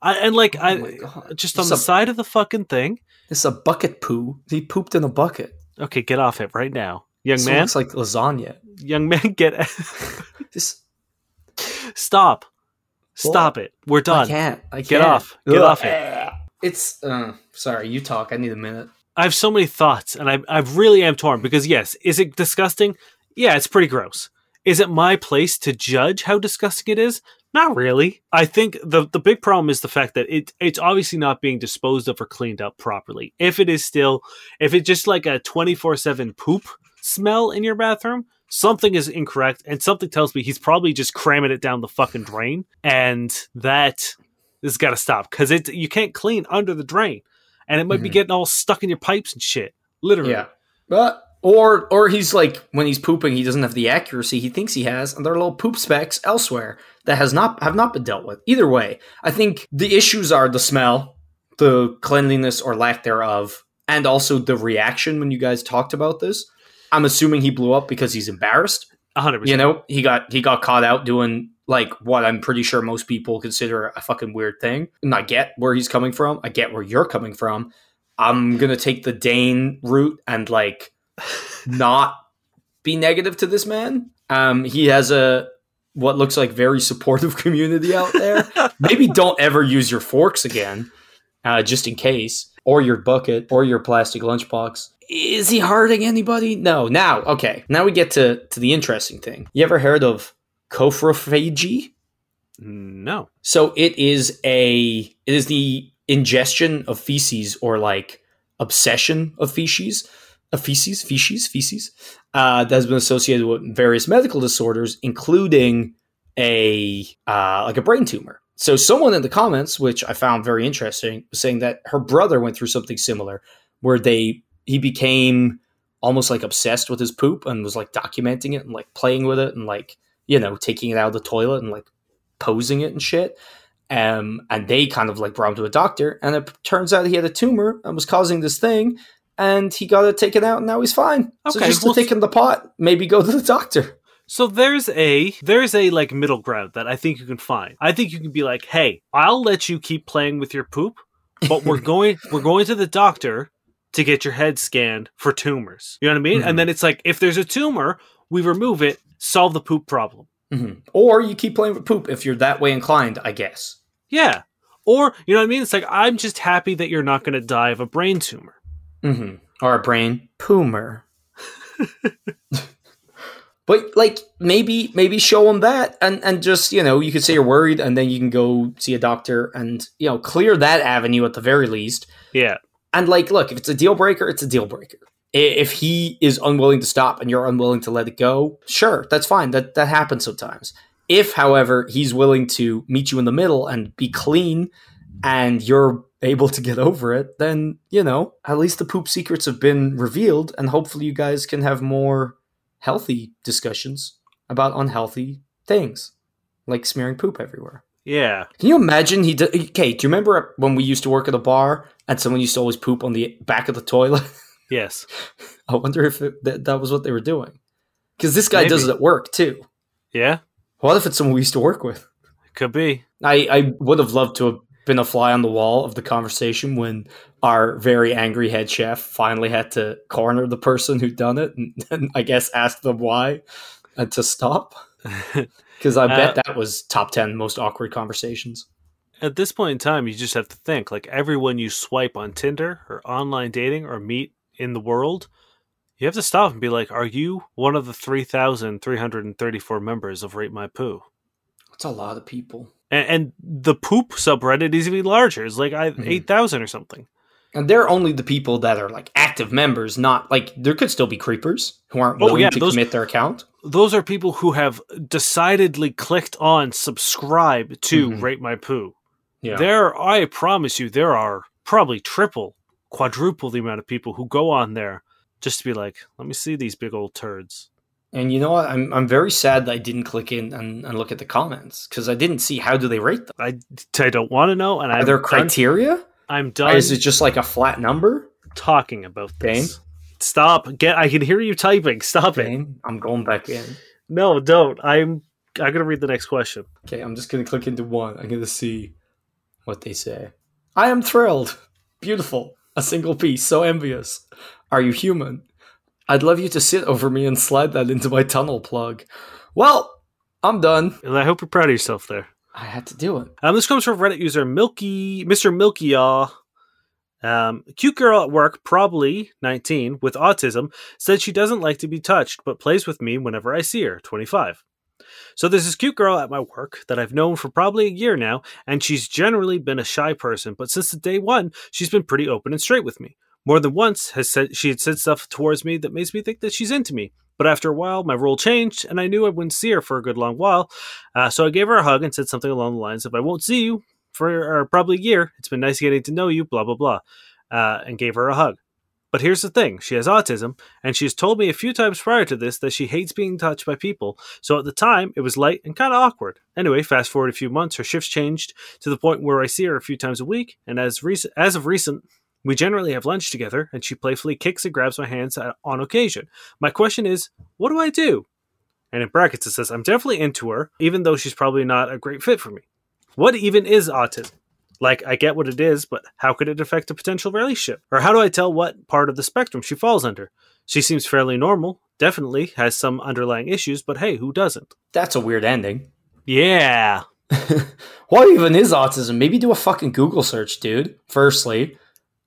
I, and like Oh I just This on the a- side of the fucking thing. It's a bucket poo. He pooped in a bucket. Okay, get off it right now. Young This man, looks like lasagna. young man, get This stop, stop it. We're done. I can't. I can't. Get off. Get Ugh. off it. It's uh, sorry. You talk. I need a minute. I have so many thoughts, and I I really am torn because yes, is it disgusting? Yeah, it's pretty gross. Is it my place to judge how disgusting it is? Not really. I think the the big problem is the fact that it it's obviously not being disposed of or cleaned up properly. If it is still, if it's just like a twenty four seven poop smell in your bathroom, something is incorrect, and something tells me he's probably just cramming it down the fucking drain, and that has got to stop because it you can't clean under the drain, and it might be Mhm. getting all stuck in your pipes and shit. Literally. Yeah. But or or he's like when he's pooping, he doesn't have the accuracy he thinks he has, and there are little poop specks elsewhere that has not have not been dealt with. Either way, I think the issues are the smell, the cleanliness or lack thereof, and also the reaction when you guys talked about this. I'm assuming he blew up because he's embarrassed. A hundred You know, he got he got caught out doing like what I'm pretty sure most people consider a fucking weird thing. And I get where he's coming from. I get where you're coming from. I'm gonna take the Dane route and like not be negative to this man. Um, he has a what looks like very supportive community out there. Maybe don't ever use your forks again, uh, just in case, or your bucket, or your plastic lunchbox. Is he hurting anybody? No. Now, okay. Now we get to to the interesting thing. You ever heard of coprophagy? No. So it is a it is the ingestion of feces or like obsession of feces, of feces, feces, feces, uh, that has been associated with various medical disorders, including a uh, like a brain tumor. So someone in the comments, which I found very interesting, was saying that her brother went through something similar, where they he became almost like obsessed with his poop and was like documenting it and like playing with it and like you know taking it out of the toilet and like posing it and shit. Um, and they kind of like brought him to a doctor, and it turns out he had a tumor and was causing this thing, and he got it taken out, and now he's fine. so Okay, just well, to take in the pot, maybe go to the doctor. So there's a there's a like middle ground that I think you can find. I think you can be like, "Hey, I'll let you keep playing with your poop, but we're going we're going to the doctor to get your head scanned for tumors." You know what I mean? Mhm. And then it's like if there's a tumor, we remove it, solve the poop problem. Mhm. Or you keep playing with poop if you're that way inclined, I guess. Yeah. Or, you know what I mean? It's like I'm just happy that you're not going to die of a brain tumor. Mm-hmm. Or a brain poomer. but like maybe maybe show them that and and just you know you could say you're worried and then you can go see a doctor and you know clear that avenue at the very least Yeah. And like look if it's a deal breaker it's a deal breaker. If he is unwilling to stop and you're unwilling to let it go sure that's fine. That that happens sometimes. If however he's willing to meet you in the middle and be clean and you're able to get over it then you know at least the poop secrets have been revealed and hopefully you guys can have more healthy discussions about unhealthy things like smearing poop everywhere Yeah. can you imagine he did? Okay, do you remember when we used to work at a bar and someone used to always poop on the back of the toilet? Yes. I wonder if it, that, that was what they were doing. Because this guy does it at work too. Yeah. What if it's someone we used to work with? Could be. I, I would have loved to have been a fly on the wall of the conversation when our very angry head chef finally had to corner the person who'd done it and, and I guess ask them why and to stop. Because I bet Uh, that was top 10 most awkward conversations. At this point in time, you just have to think like everyone you swipe on Tinder or online dating or meet in the world, you have to stop and be like, are you one of the 3,334 members of Rate My Poo? It's a lot of people. And, and the poop subreddit is even larger. It's like I, Mhm. 8,000 or something. And they're only the people that are like active members, not like there could still be creepers who aren't Oh, willing yeah, to those- commit their account. Those are people who have decidedly clicked on subscribe to Mhm. Rate My Poo. Yeah. There, I promise you, there are probably triple, quadruple the amount of people who go on there just to be like, let me see these big old turds. and you know what? I'm I'm very sad that I didn't click in and, and look at the comments because I didn't see how do they rate them. I, I don't want to know, and Are I'm there done, criteria? I'm Or done is it just like a flat number? talking about this. Stop! Get! I can hear you typing. Stop it! I'm going back in. No, don't. I'm. I'm gonna read the next question. Okay, I'm just gonna click into one. I'm gonna see what they say. I am thrilled. Beautiful. A single piece. So envious. Are you human? I'd love you to sit over me and slide that into my tunnel plug. Well, I'm done. And I hope you're proud of yourself there. I had to do it. Um, this comes from Reddit user Milky Mr. Milky Yaw. Um, cute girl at work, probably 19, with autism, said she doesn't like to be touched, but plays with me whenever I see her, 25. So there's this cute girl at my work that I've known for probably a year now, and she's generally been a shy person, but since the day one, she's been pretty open and straight with me. More than once has said she had said stuff towards me that makes me think that she's into me. But after a while, my role changed, and I knew I wouldn't see her for a good long while. Uh, so I gave her a hug and said something along the lines of, "I won't see you for uh, probably a year. It's been nice getting to know you." Blah blah blah, uh, and gave her a hug. But here's the thing she has autism, and she's told me a few times prior to this that she hates being touched by people. So at the time, it was light and kind of awkward. Anyway, fast forward a few months, her shifts changed to the point where I see her a few times a week, and as, rec- as of recent, we generally have lunch together, and she playfully kicks and grabs my hands on occasion. My question is, what do I do? And in brackets, it says, I'm definitely into her, even though she's probably not a great fit for me. What even is autism? Like, I get what it is, but how could it affect a potential relationship? Or how do I tell what part of the spectrum she falls under? She seems fairly normal, definitely has some underlying issues, but hey, who doesn't? That's a weird ending. Yeah. what even is autism? Maybe do a fucking Google search, dude. Firstly,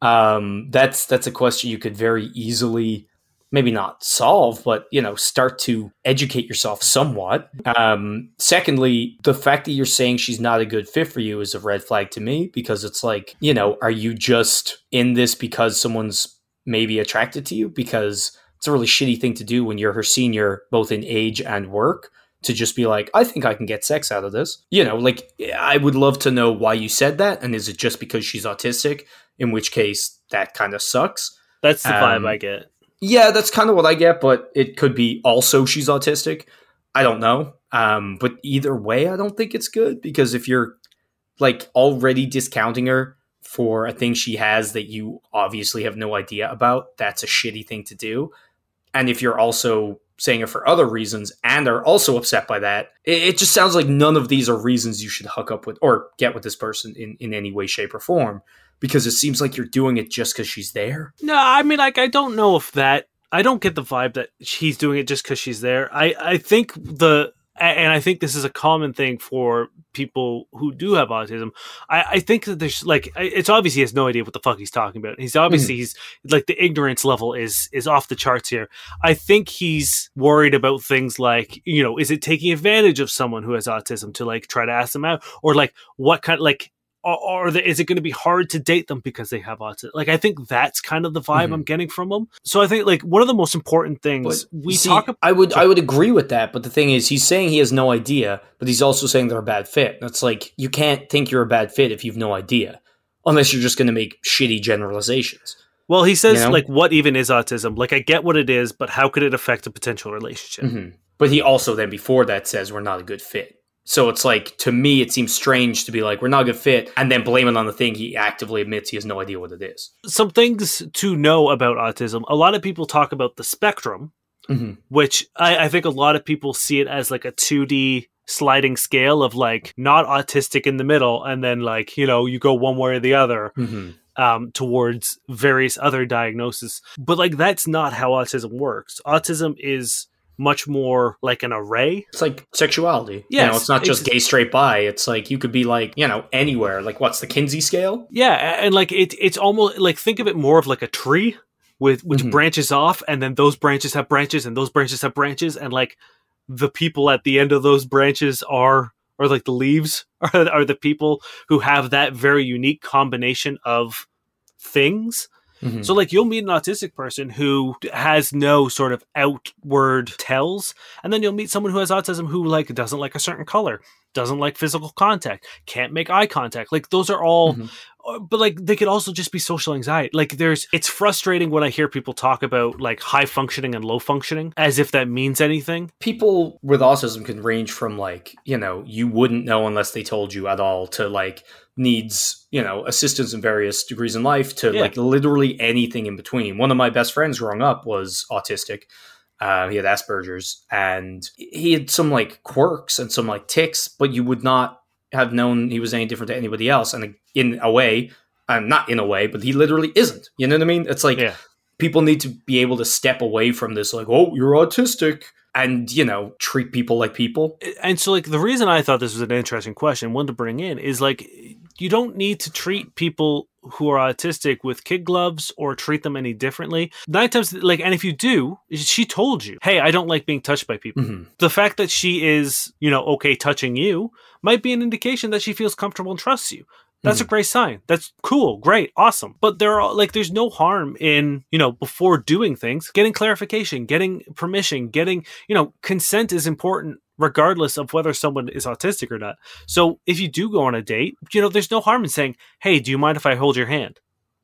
um, that's that's a question you could very easily maybe not solve, but you know, start to educate yourself somewhat. Um, secondly, the fact that you're saying she's not a good fit for you is a red flag to me because it's like, you know, are you just in this because someone's maybe attracted to you? Because it's a really shitty thing to do when you're her senior, both in age and work. To just be like, I think I can get sex out of this. You know, like, I would love to know why you said that. And is it just because she's autistic? In which case, that kind of sucks. That's the um, vibe I get yeah, that's kind of what I get, but it could be also she's autistic. I don't know. Um, but either way, I don't think it's good because if you're like already discounting her for a thing she has that you obviously have no idea about, that's a shitty thing to do. And if you're also saying it for other reasons and are also upset by that, it, it just sounds like none of these are reasons you should hook up with or get with this person in, in any way, shape, or form because it seems like you're doing it just because she's there. No, I mean, like, I don't know if that. I don't get the vibe that she's doing it just because she's there. I, I think the and I think this is a common thing for people who do have autism. I, I think that there's like it's obvious he has no idea what the fuck he's talking about. He's obviously mm. he's like the ignorance level is is off the charts here. I think he's worried about things like you know is it taking advantage of someone who has autism to like try to ask them out or like what kind like or, is it going to be hard to date them because they have autism? Like, I think that's kind of the vibe mm-hmm. I'm getting from them. So I think like one of the most important things but, we see, talk. About- I would I would agree with that, but the thing is, he's saying he has no idea, but he's also saying they're a bad fit. It's like you can't think you're a bad fit if you've no idea, unless you're just going to make shitty generalizations. Well, he says you know? like, what even is autism? Like, I get what it is, but how could it affect a potential relationship? Mm-hmm. But he also then before that says we're not a good fit. So it's like to me, it seems strange to be like we're not a good fit, and then blame it on the thing he actively admits he has no idea what it is. Some things to know about autism: a lot of people talk about the spectrum, mm-hmm. which I, I think a lot of people see it as like a two D sliding scale of like not autistic in the middle, and then like you know you go one way or the other. Mm-hmm. Um, towards various other diagnoses, but like that's not how autism works. Autism is much more like an array. It's like sexuality. Yeah, you know, it's not just gay, straight, bi. It's like you could be like you know anywhere. Like what's the Kinsey scale? Yeah, and like it, it's almost like think of it more of like a tree with which mm-hmm. branches off, and then those branches have branches, and those branches have branches, and like the people at the end of those branches are or like the leaves are, are the people who have that very unique combination of things Mm-hmm. So, like, you'll meet an autistic person who has no sort of outward tells, and then you'll meet someone who has autism who, like, doesn't like a certain color, doesn't like physical contact, can't make eye contact. Like, those are all, mm-hmm. Uh, but like, they could also just be social anxiety. Like, there's, it's frustrating when I hear people talk about like high functioning and low functioning as if that means anything. People with autism can range from like, you know, you wouldn't know unless they told you at all to like, needs you know assistance in various degrees in life to yeah. like literally anything in between one of my best friends growing up was autistic uh, he had asperger's and he had some like quirks and some like ticks but you would not have known he was any different to anybody else and in a way i'm uh, not in a way but he literally isn't you know what i mean it's like yeah. people need to be able to step away from this, like, oh, you're autistic, and, you know, treat people like people. and so like the reason I thought this was an interesting question, one to bring in, is like you don't need to treat people who are autistic with kid gloves or treat them any differently. Nine times like and if you do, she told you, Hey, I don't like being touched by people. Mhm. The fact that she is, you know, okay touching you might be an indication that she feels comfortable and trusts you. That's a great sign. That's cool, great, awesome. But there are like there's no harm in, you know, before doing things, getting clarification, getting permission, getting, you know, consent is important regardless of whether someone is autistic or not. So if you do go on a date, you know, there's no harm in saying, "Hey, do you mind if I hold your hand?"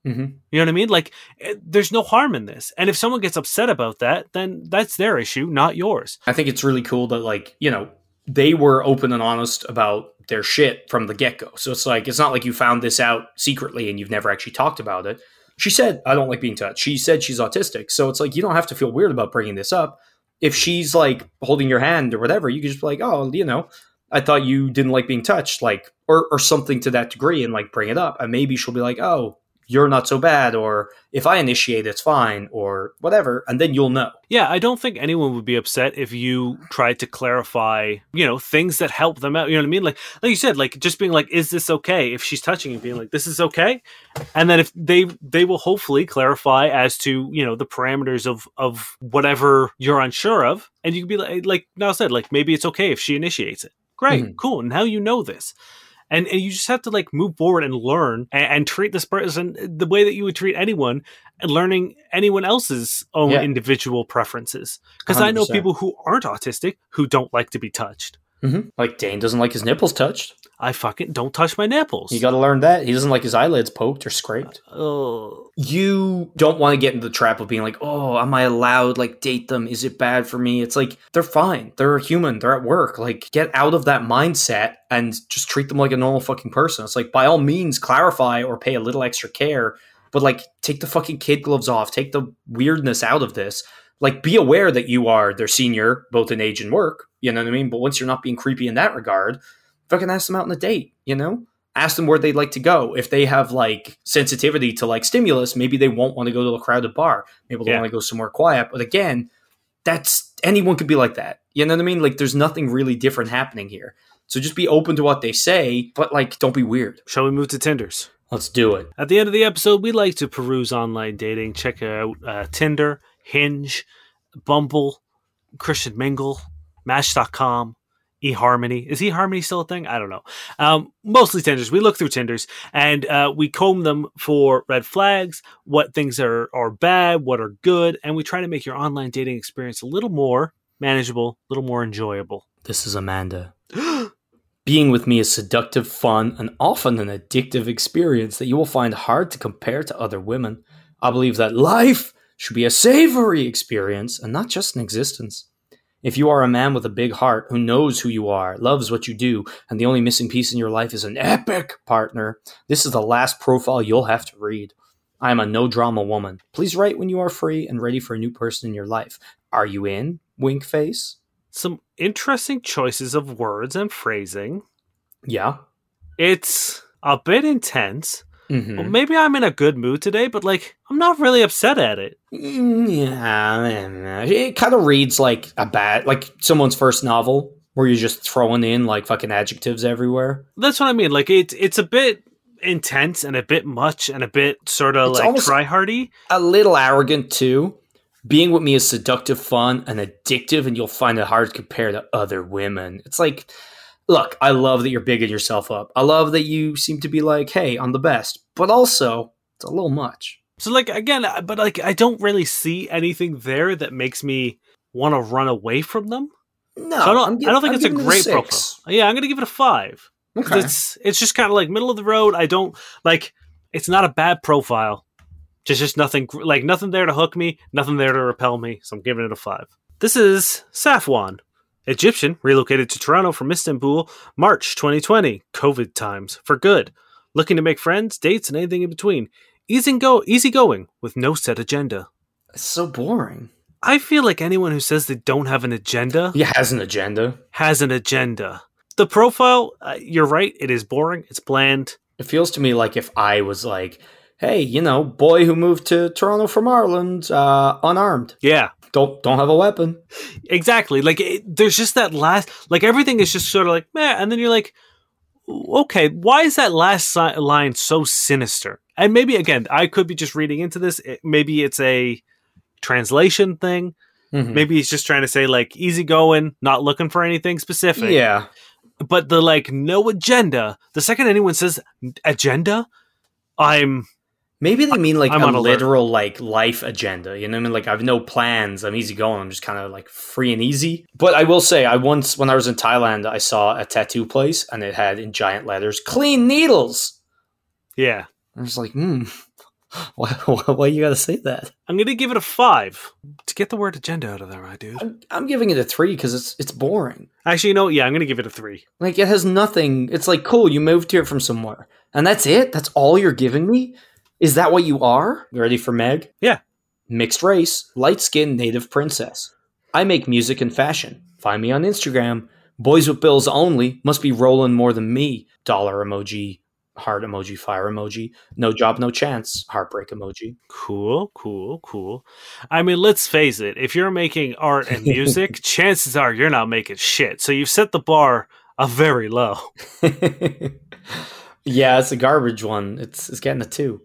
Mm-hmm. You know what I mean? Like eh, there's no harm in this. And if someone gets upset about that, then that's their issue, not yours. I think it's really cool that like you know they were open and honest about their shit from the get go. So it's like it's not like you found this out secretly and you've never actually talked about it. She said, "I don't like being touched." She said she's autistic, so it's like you don't have to feel weird about bringing this up. If she's like holding your hand or whatever, you can just be like, "Oh, you know." I thought you didn't like being touched, like, or, or something to that degree, and like bring it up. And maybe she'll be like, oh, you're not so bad, or if I initiate, it's fine, or whatever. And then you'll know. Yeah, I don't think anyone would be upset if you tried to clarify, you know, things that help them out. You know what I mean? Like, like you said, like just being like, "Is this okay?" If she's touching you, being like, "This is okay," and then if they they will hopefully clarify as to you know the parameters of of whatever you're unsure of, and you can be like, like now said, like maybe it's okay if she initiates it. Great, Mhm. cool. Now you know this. And, and you just have to like move forward and learn and, and treat this person the way that you would treat anyone and learning anyone else's own Yeah. individual preferences because I know people who aren't autistic who don't like to be touched. Mm-hmm. Like Dane doesn't like his nipples touched. I fucking don't touch my nipples. You got to learn that. He doesn't like his eyelids poked or scraped. oh, You don't want to get into the trap of being like, oh, am I allowed like date them? Is it bad for me? It's like they're fine. They're human. They're at work. Like get out of that mindset and just treat them like a normal fucking person. It's like by all means clarify or pay a little extra care, but like take the fucking kid gloves off. Take the weirdness out of this. Like be aware that you are their senior, both in age and work. You know what I mean? But once you're not being creepy in that regard, fucking ask them out on a date, you know? Ask them where they'd like to go. If they have like sensitivity to like stimulus, maybe they won't want to go to a crowded bar. Maybe they Yeah. want to go somewhere quiet. But again, that's anyone could be like that. You know what I mean? Like there's nothing really different happening here. So just be open to what they say, but like don't be weird. shall we move to Tinders? Let's do it. At the end of the episode, we like to peruse online dating. Check out uh, Tinder, Hinge, Bumble, Christian Mingle, Match.com, eHarmony. Is eHarmony still a thing? I don't know. Um, mostly Tinders. We look through Tinders and uh, we comb them for red flags, what things are, are bad, what are good, and we try to make your online dating experience a little more manageable, a little more enjoyable. This is Amanda. Being with me is seductive, fun, and often an addictive experience that you will find hard to compare to other women. I believe that life should be a savory experience and not just an existence. If you are a man with a big heart who knows who you are, loves what you do, and the only missing piece in your life is an epic partner, this is the last profile you'll have to read. I am a no drama woman. Please write when you are free and ready for a new person in your life. Are you in? Wink face. Some interesting choices of words and phrasing. Yeah. It's a bit intense. Mm-hmm. Well, maybe I'm in a good mood today, but like I'm not really upset at it. Mm, Yeah, it kind of reads like a bad, like someone's first novel where you're just throwing in like fucking adjectives everywhere. That's what I mean. Like it's it's a bit intense and a bit much and a bit sort of like almost- try hardy. A little arrogant too. Being with me is seductive, fun, and addictive, and you'll find it hard to compare to other women. It's like, look, I love that you're bigging yourself up. I love that you seem to be like, hey, I'm the best, but also it's a little much. So like again, but like I don't really see anything there that makes me want to run away from them. No, So I don't. I'm I don't think I'm it's a great profile. Yeah, I'm gonna give it a five. Okay. It's it's just kind of like middle of the road. I don't like. It's not a bad profile. Just just nothing like nothing there to hook me, nothing there to repel me. So I'm giving it a five. This is Safwan, Egyptian, relocated to Toronto from Istanbul, March 2020. COVID times for good. Looking to make friends, dates, and anything in between. Easy go, easy going with no set agenda. It's so boring. I feel like anyone who says they don't have an agenda He has an agenda. has an agenda. The profile, uh, you're right, it is boring, it's bland. It feels to me like if I was like, hey, you know, boy who moved to Toronto from Ireland, uh, unarmed. Yeah, Don't don't have a weapon. exactly. Like it, there's just that last, like everything is just sort of like meh, and then you're like, okay, why is that last si- line so sinister? And maybe again, I could be just reading into this. It, maybe it's a translation thing. Mhm. Maybe he's just trying to say like easygoing, not looking for anything specific. Yeah. But the like no agenda. The second anyone says agenda, I'm Maybe they mean like I'm a on alert. literal like life agenda. You know what I mean? Like I've no plans. I'm easy going. I'm just kind of like free and easy. But I will say, I once when I was in Thailand, I saw a tattoo place and it had in giant letters "clean needles." yeah. I was like, hmm, why, why, why you gotta say that? I'm gonna give it a five to get the word agenda out of there, my dude. I'm, I'm giving it a three because it's it's boring. Actually, you know, what? yeah, I'm gonna give it a three. Like it has nothing. It's like cool. You moved here from somewhere, and that's it. That's all you're giving me. Is that what you are? You ready for Meg? Yeah. Mixed race, light skinned native princess. I make music and fashion. Find me on Instagram. Boys with bills only. Must be rolling more than me. Dollar emoji, heart emoji, fire emoji. No job, no chance. Heartbreak emoji. Cool, cool, cool. I mean, let's face it. If you're making art and music, chances are you're not making shit. So you've set the bar a very low. yeah, it's a garbage one. It's it's getting a two.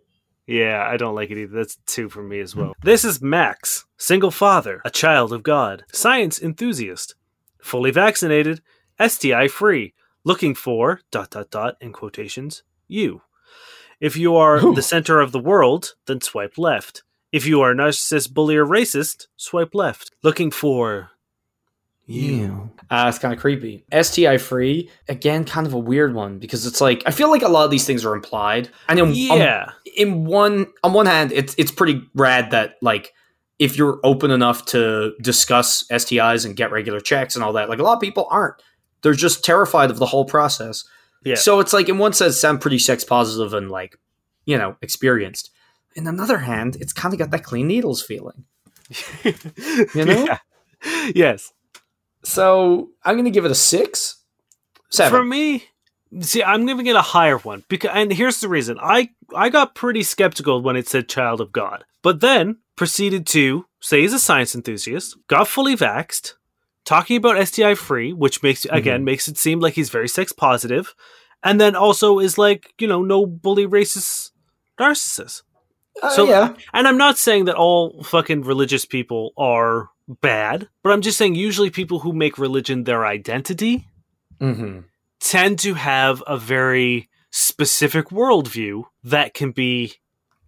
Yeah, I don't like it either. That's two for me as well. This is Max, single father, a child of God, science enthusiast, fully vaccinated, STI free, looking for dot dot dot in quotations you. If you are Ooh. the center of the world, then swipe left. If you are a narcissist, bully, or racist, swipe left. Looking for you. Uh, it's kind of creepy. STI free, again, kind of a weird one because it's like I feel like a lot of these things are implied. And in, Yeah. in one on one hand, it's it's pretty rad that like if you're open enough to discuss STIs and get regular checks and all that, like a lot of people aren't. They're just terrified of the whole process. Yeah. So it's like in one sense, sound pretty sex positive and like you know experienced. In another hand, it's kind of got that clean needles feeling. You know? Yeah. Yes. So I'm gonna give it a six, seven. For me, see, I'm giving it a higher one because, and here's the reason: I I got pretty skeptical when it said "child of God," but then proceeded to say he's a science enthusiast, got fully vaxxed, talking about STI free, which makes again makes it seem like he's very sex positive, and then also is like you know no bully racist narcissist. Uh, So- yeah, And I'm not saying that all fucking religious people are bad, but I'm just saying usually people who make religion their identity hmm tend to have a very specific worldview that can be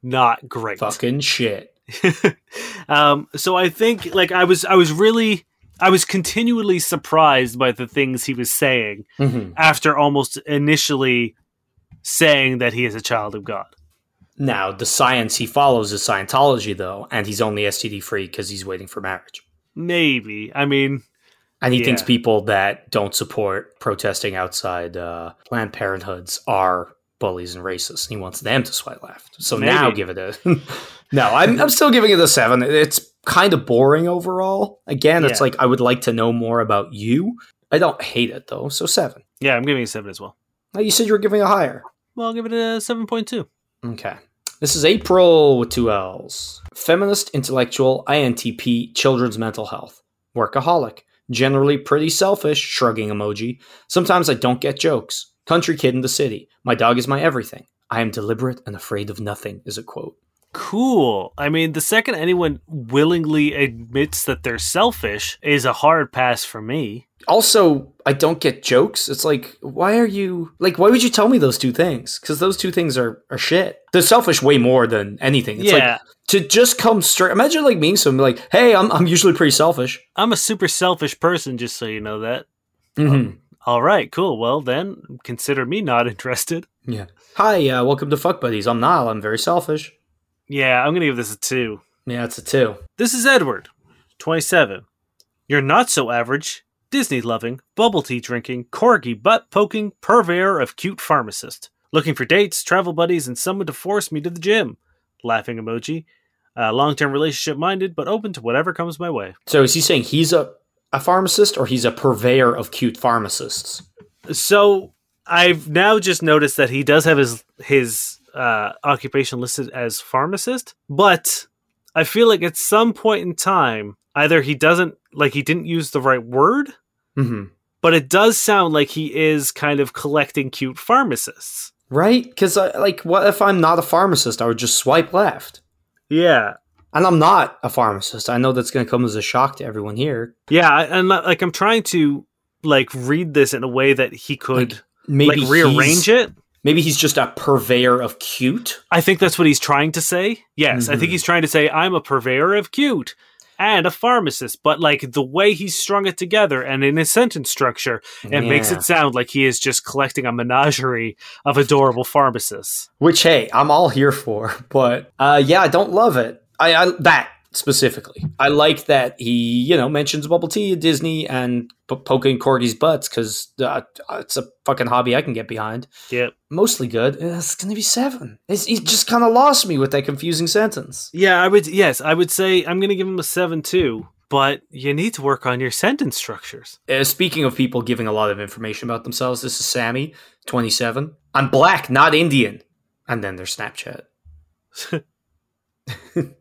not great. fucking shit. um, so I think like I was I was really I was continually surprised by the things he was saying hmm after almost initially saying that he is a child of God. Now the science he follows is Scientology, though, and he's only STD free because he's waiting for marriage. Maybe. I mean, And he Yeah. thinks people that don't support protesting outside uh, Planned Parenthoods are bullies and racists. He wants them to swipe left. So now give it a. no, I'm, I'm still giving it a seven. It's kind of boring overall. Again, it's Yeah. like I would like to know more about you. I don't hate it though, so seven. yeah, I'm giving it a seven as well. Now you said you were giving a higher. Well, I'll give it a seven point two. Okay. This is April with two L's. Feminist, intellectual, INTP, children's mental health. Workaholic. Generally pretty selfish, shrugging emoji. Sometimes I don't get jokes. Country kid in the city. My dog is my everything. I am deliberate and afraid of nothing, is a quote. Cool. I mean, the second anyone willingly admits that they're selfish is a hard pass for me. Also, I don't get jokes. It's like, why are you like? Why would you tell me those two things? Because those two things are are shit. They're selfish way more than anything. It's like yeah, to just come straight. Imagine like being something like, "Hey, I'm I'm usually pretty selfish." I'm a super selfish person, just so you know that. Mm-hmm. All right, cool. Well, then consider me not interested. Yeah. Hi, uh, welcome to Fuck Buddies. I'm Niall. I'm very selfish. Yeah, I'm going to give this a two. Yeah, it's a two. This is Edward, 27. You're not so average, Disney loving, bubble tea drinking, corgi butt poking, purveyor of cute pharmacist. Looking for dates, travel buddies, and someone to force me to the gym. Laughing emoji. Uh, Long term relationship minded, but open to whatever comes my way. So is he saying he's a, a pharmacist or he's a purveyor of cute pharmacists? So I've now just noticed that he does have his his uh, occupation listed as pharmacist, but I feel like at some point in time, either he doesn't like he didn't use the right word, hmm but it does sound like he is kind of collecting cute pharmacists. Right? Because, like, what if I'm not a pharmacist? I would just swipe left. Yeah, And I'm not a pharmacist. I know that's going to come as a shock to everyone here. yeah, and like I'm trying to like read this in a way that he could Maybe like rearrange it. Maybe he's just a purveyor of cute. I think that's what he's trying to say. Yes, I think Mhm. he's trying to say I'm a purveyor of cute and a pharmacist, but like the way he's strung it together and in his sentence structure, it makes it sound like he is just collecting a menagerie of adorable pharmacists. Which, hey, I'm all here for. But uh, yeah, I don't love it. I, I that specifically. I like that he, you know, mentions bubble tea, at Disney, and p- poking corgis' butts because uh, it's a fucking hobby I can get behind. Yep. Mostly good. It's gonna be seven. It's, he just kind of lost me with that confusing sentence. Yeah, I would. Yes, I would say I'm going to give him a seven too. But you need to work on your sentence structures. Uh, speaking of people giving a lot of information about themselves, this is Sammy, 27. I'm black, not Indian. And then their Snapchat.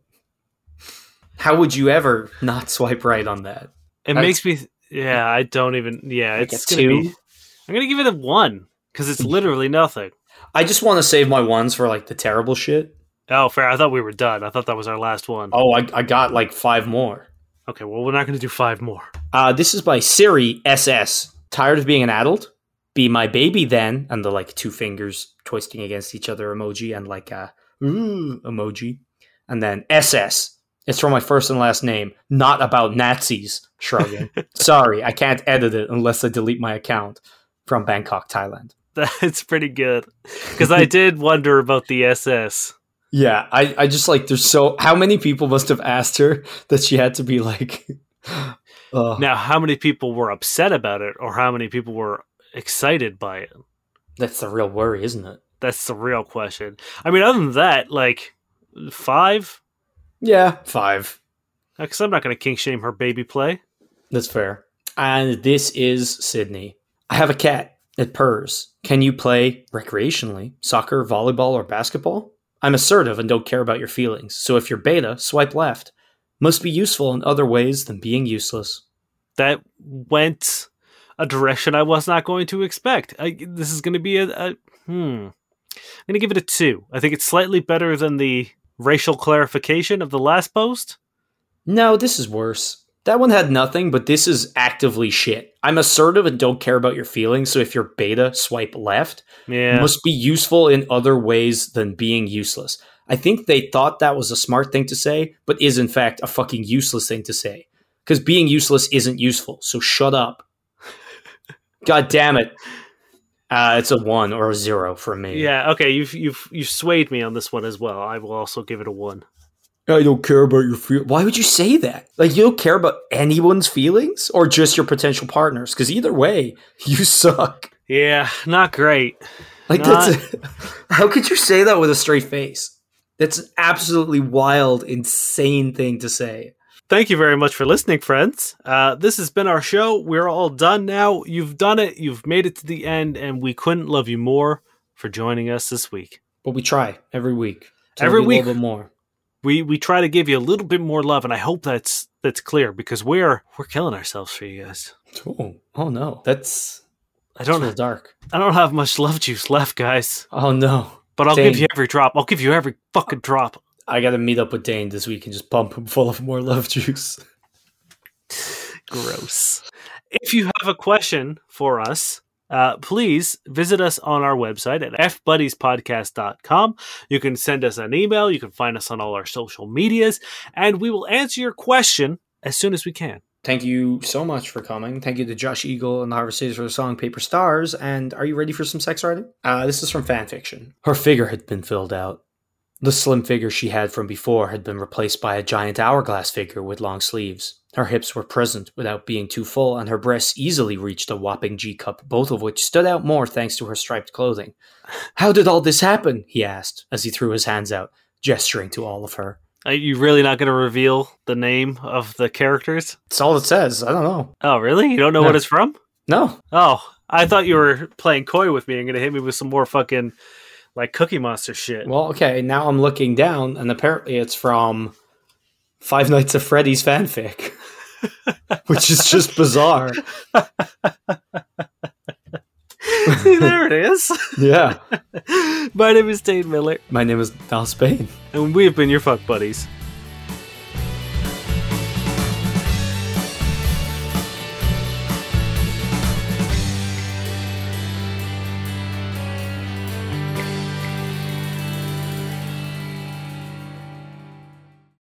How would you ever not swipe right on that? It I- makes me. Yeah, I don't even. Yeah, Like it's gonna two? be. I'm gonna give it a one because it's literally nothing. I just want to save my ones for like the terrible shit. Oh, fair. I thought we were done. I thought that was our last one. Oh, I, I got like five more. Okay, well, we're not going to do five more. Uh, this is by Siri SS. Tired of being an adult? Be my baby then. And the like two fingers twisting against each other emoji and like a ooh emoji. And then SS. It's from my first and last name, not about Nazis. Shrugging. Sorry, I can't edit it unless I delete my account from Bangkok, Thailand. That's pretty good. Because I did wonder about the SS. Yeah, I, I just like there's so how many people must have asked her that she had to be like uh, Now, how many people were upset about it or how many people were excited by it? that's the real worry, isn't it? That's the real question. I mean, other than that, like, five? Yeah, five. Because I'm not going to kink shame her baby play. That's fair. And this is Sydney. I have a cat. It purrs. Can you play recreationally? Soccer, volleyball, or basketball? I'm assertive and don't care about your feelings, so if you're beta, swipe left. Must be useful in other ways than being useless. That went a direction I was not going to expect. I, this is going to be a, a hmm. I'm going to give it a two. I think it's slightly better than the racial clarification of the last post. No, this is worse. That one had nothing, but this is actively shit. I'm assertive and don't care about your feelings, so if you're beta, swipe left. Yeah. Must be useful in other ways than being useless. I think they thought that was a smart thing to say, but is in fact a fucking useless thing to say. Because being useless isn't useful, so shut up. God damn it. Uh, it's a one or a zero for me. Yeah, okay, you've you've you've swayed me on this one as well. I will also give it a one. I don't care about your feelings. Why would you say that? Like, you don't care about anyone's feelings or just your potential partners? Because either way, you suck. Yeah, not great. Like, that's how could you say that with a straight face? That's an absolutely wild, insane thing to say. Thank you very much for listening, friends. Uh, this has been our show. We're all done now. You've done it. You've made it to the end, and we couldn't love you more for joining us this week. But we try every week. Every week. a little bit more. We we try to give you a little bit more love, and I hope that's that's clear because we're we're killing ourselves for you guys. Oh, oh no, that's I don't don't know dark. I don't have much love juice left, guys. Oh no, But I'll Dang. give you every drop. I'll give you every fucking drop. I got to meet up with Dane this week and just pump him full of more love juice. Gross. If you have a question for us, uh, please visit us on our website at fbuddiespodcast.com. You can send us an email. You can find us on all our social medias, and we will answer your question as soon as we can. Thank you so much for coming. Thank you to Josh Eagle and the Harvest Cities for the song Paper Stars. And are you ready for some sex writing? Uh, this is from fanfiction. Her figure had been filled out. The slim figure she had from before had been replaced by a giant hourglass figure with long sleeves. Her hips were present without being too full, and her breasts easily reached a whopping G cup, both of which stood out more thanks to her striped clothing. How did all this happen? he asked as he threw his hands out, gesturing to all of her. Are you really not going to reveal the name of the characters? That's all it says. I don't know. Oh, really? You don't know No. what it's from? No. Oh, I thought you were playing coy with me and going to hit me with some more fucking like Cookie Monster shit. Well, okay, now I'm looking down, and apparently it's from Five Nights at Freddy's fanfic, which is just bizarre. See, there it is. Yeah. My name is Dane Miller, My name is Dal Spain. and we have been your fuck buddies.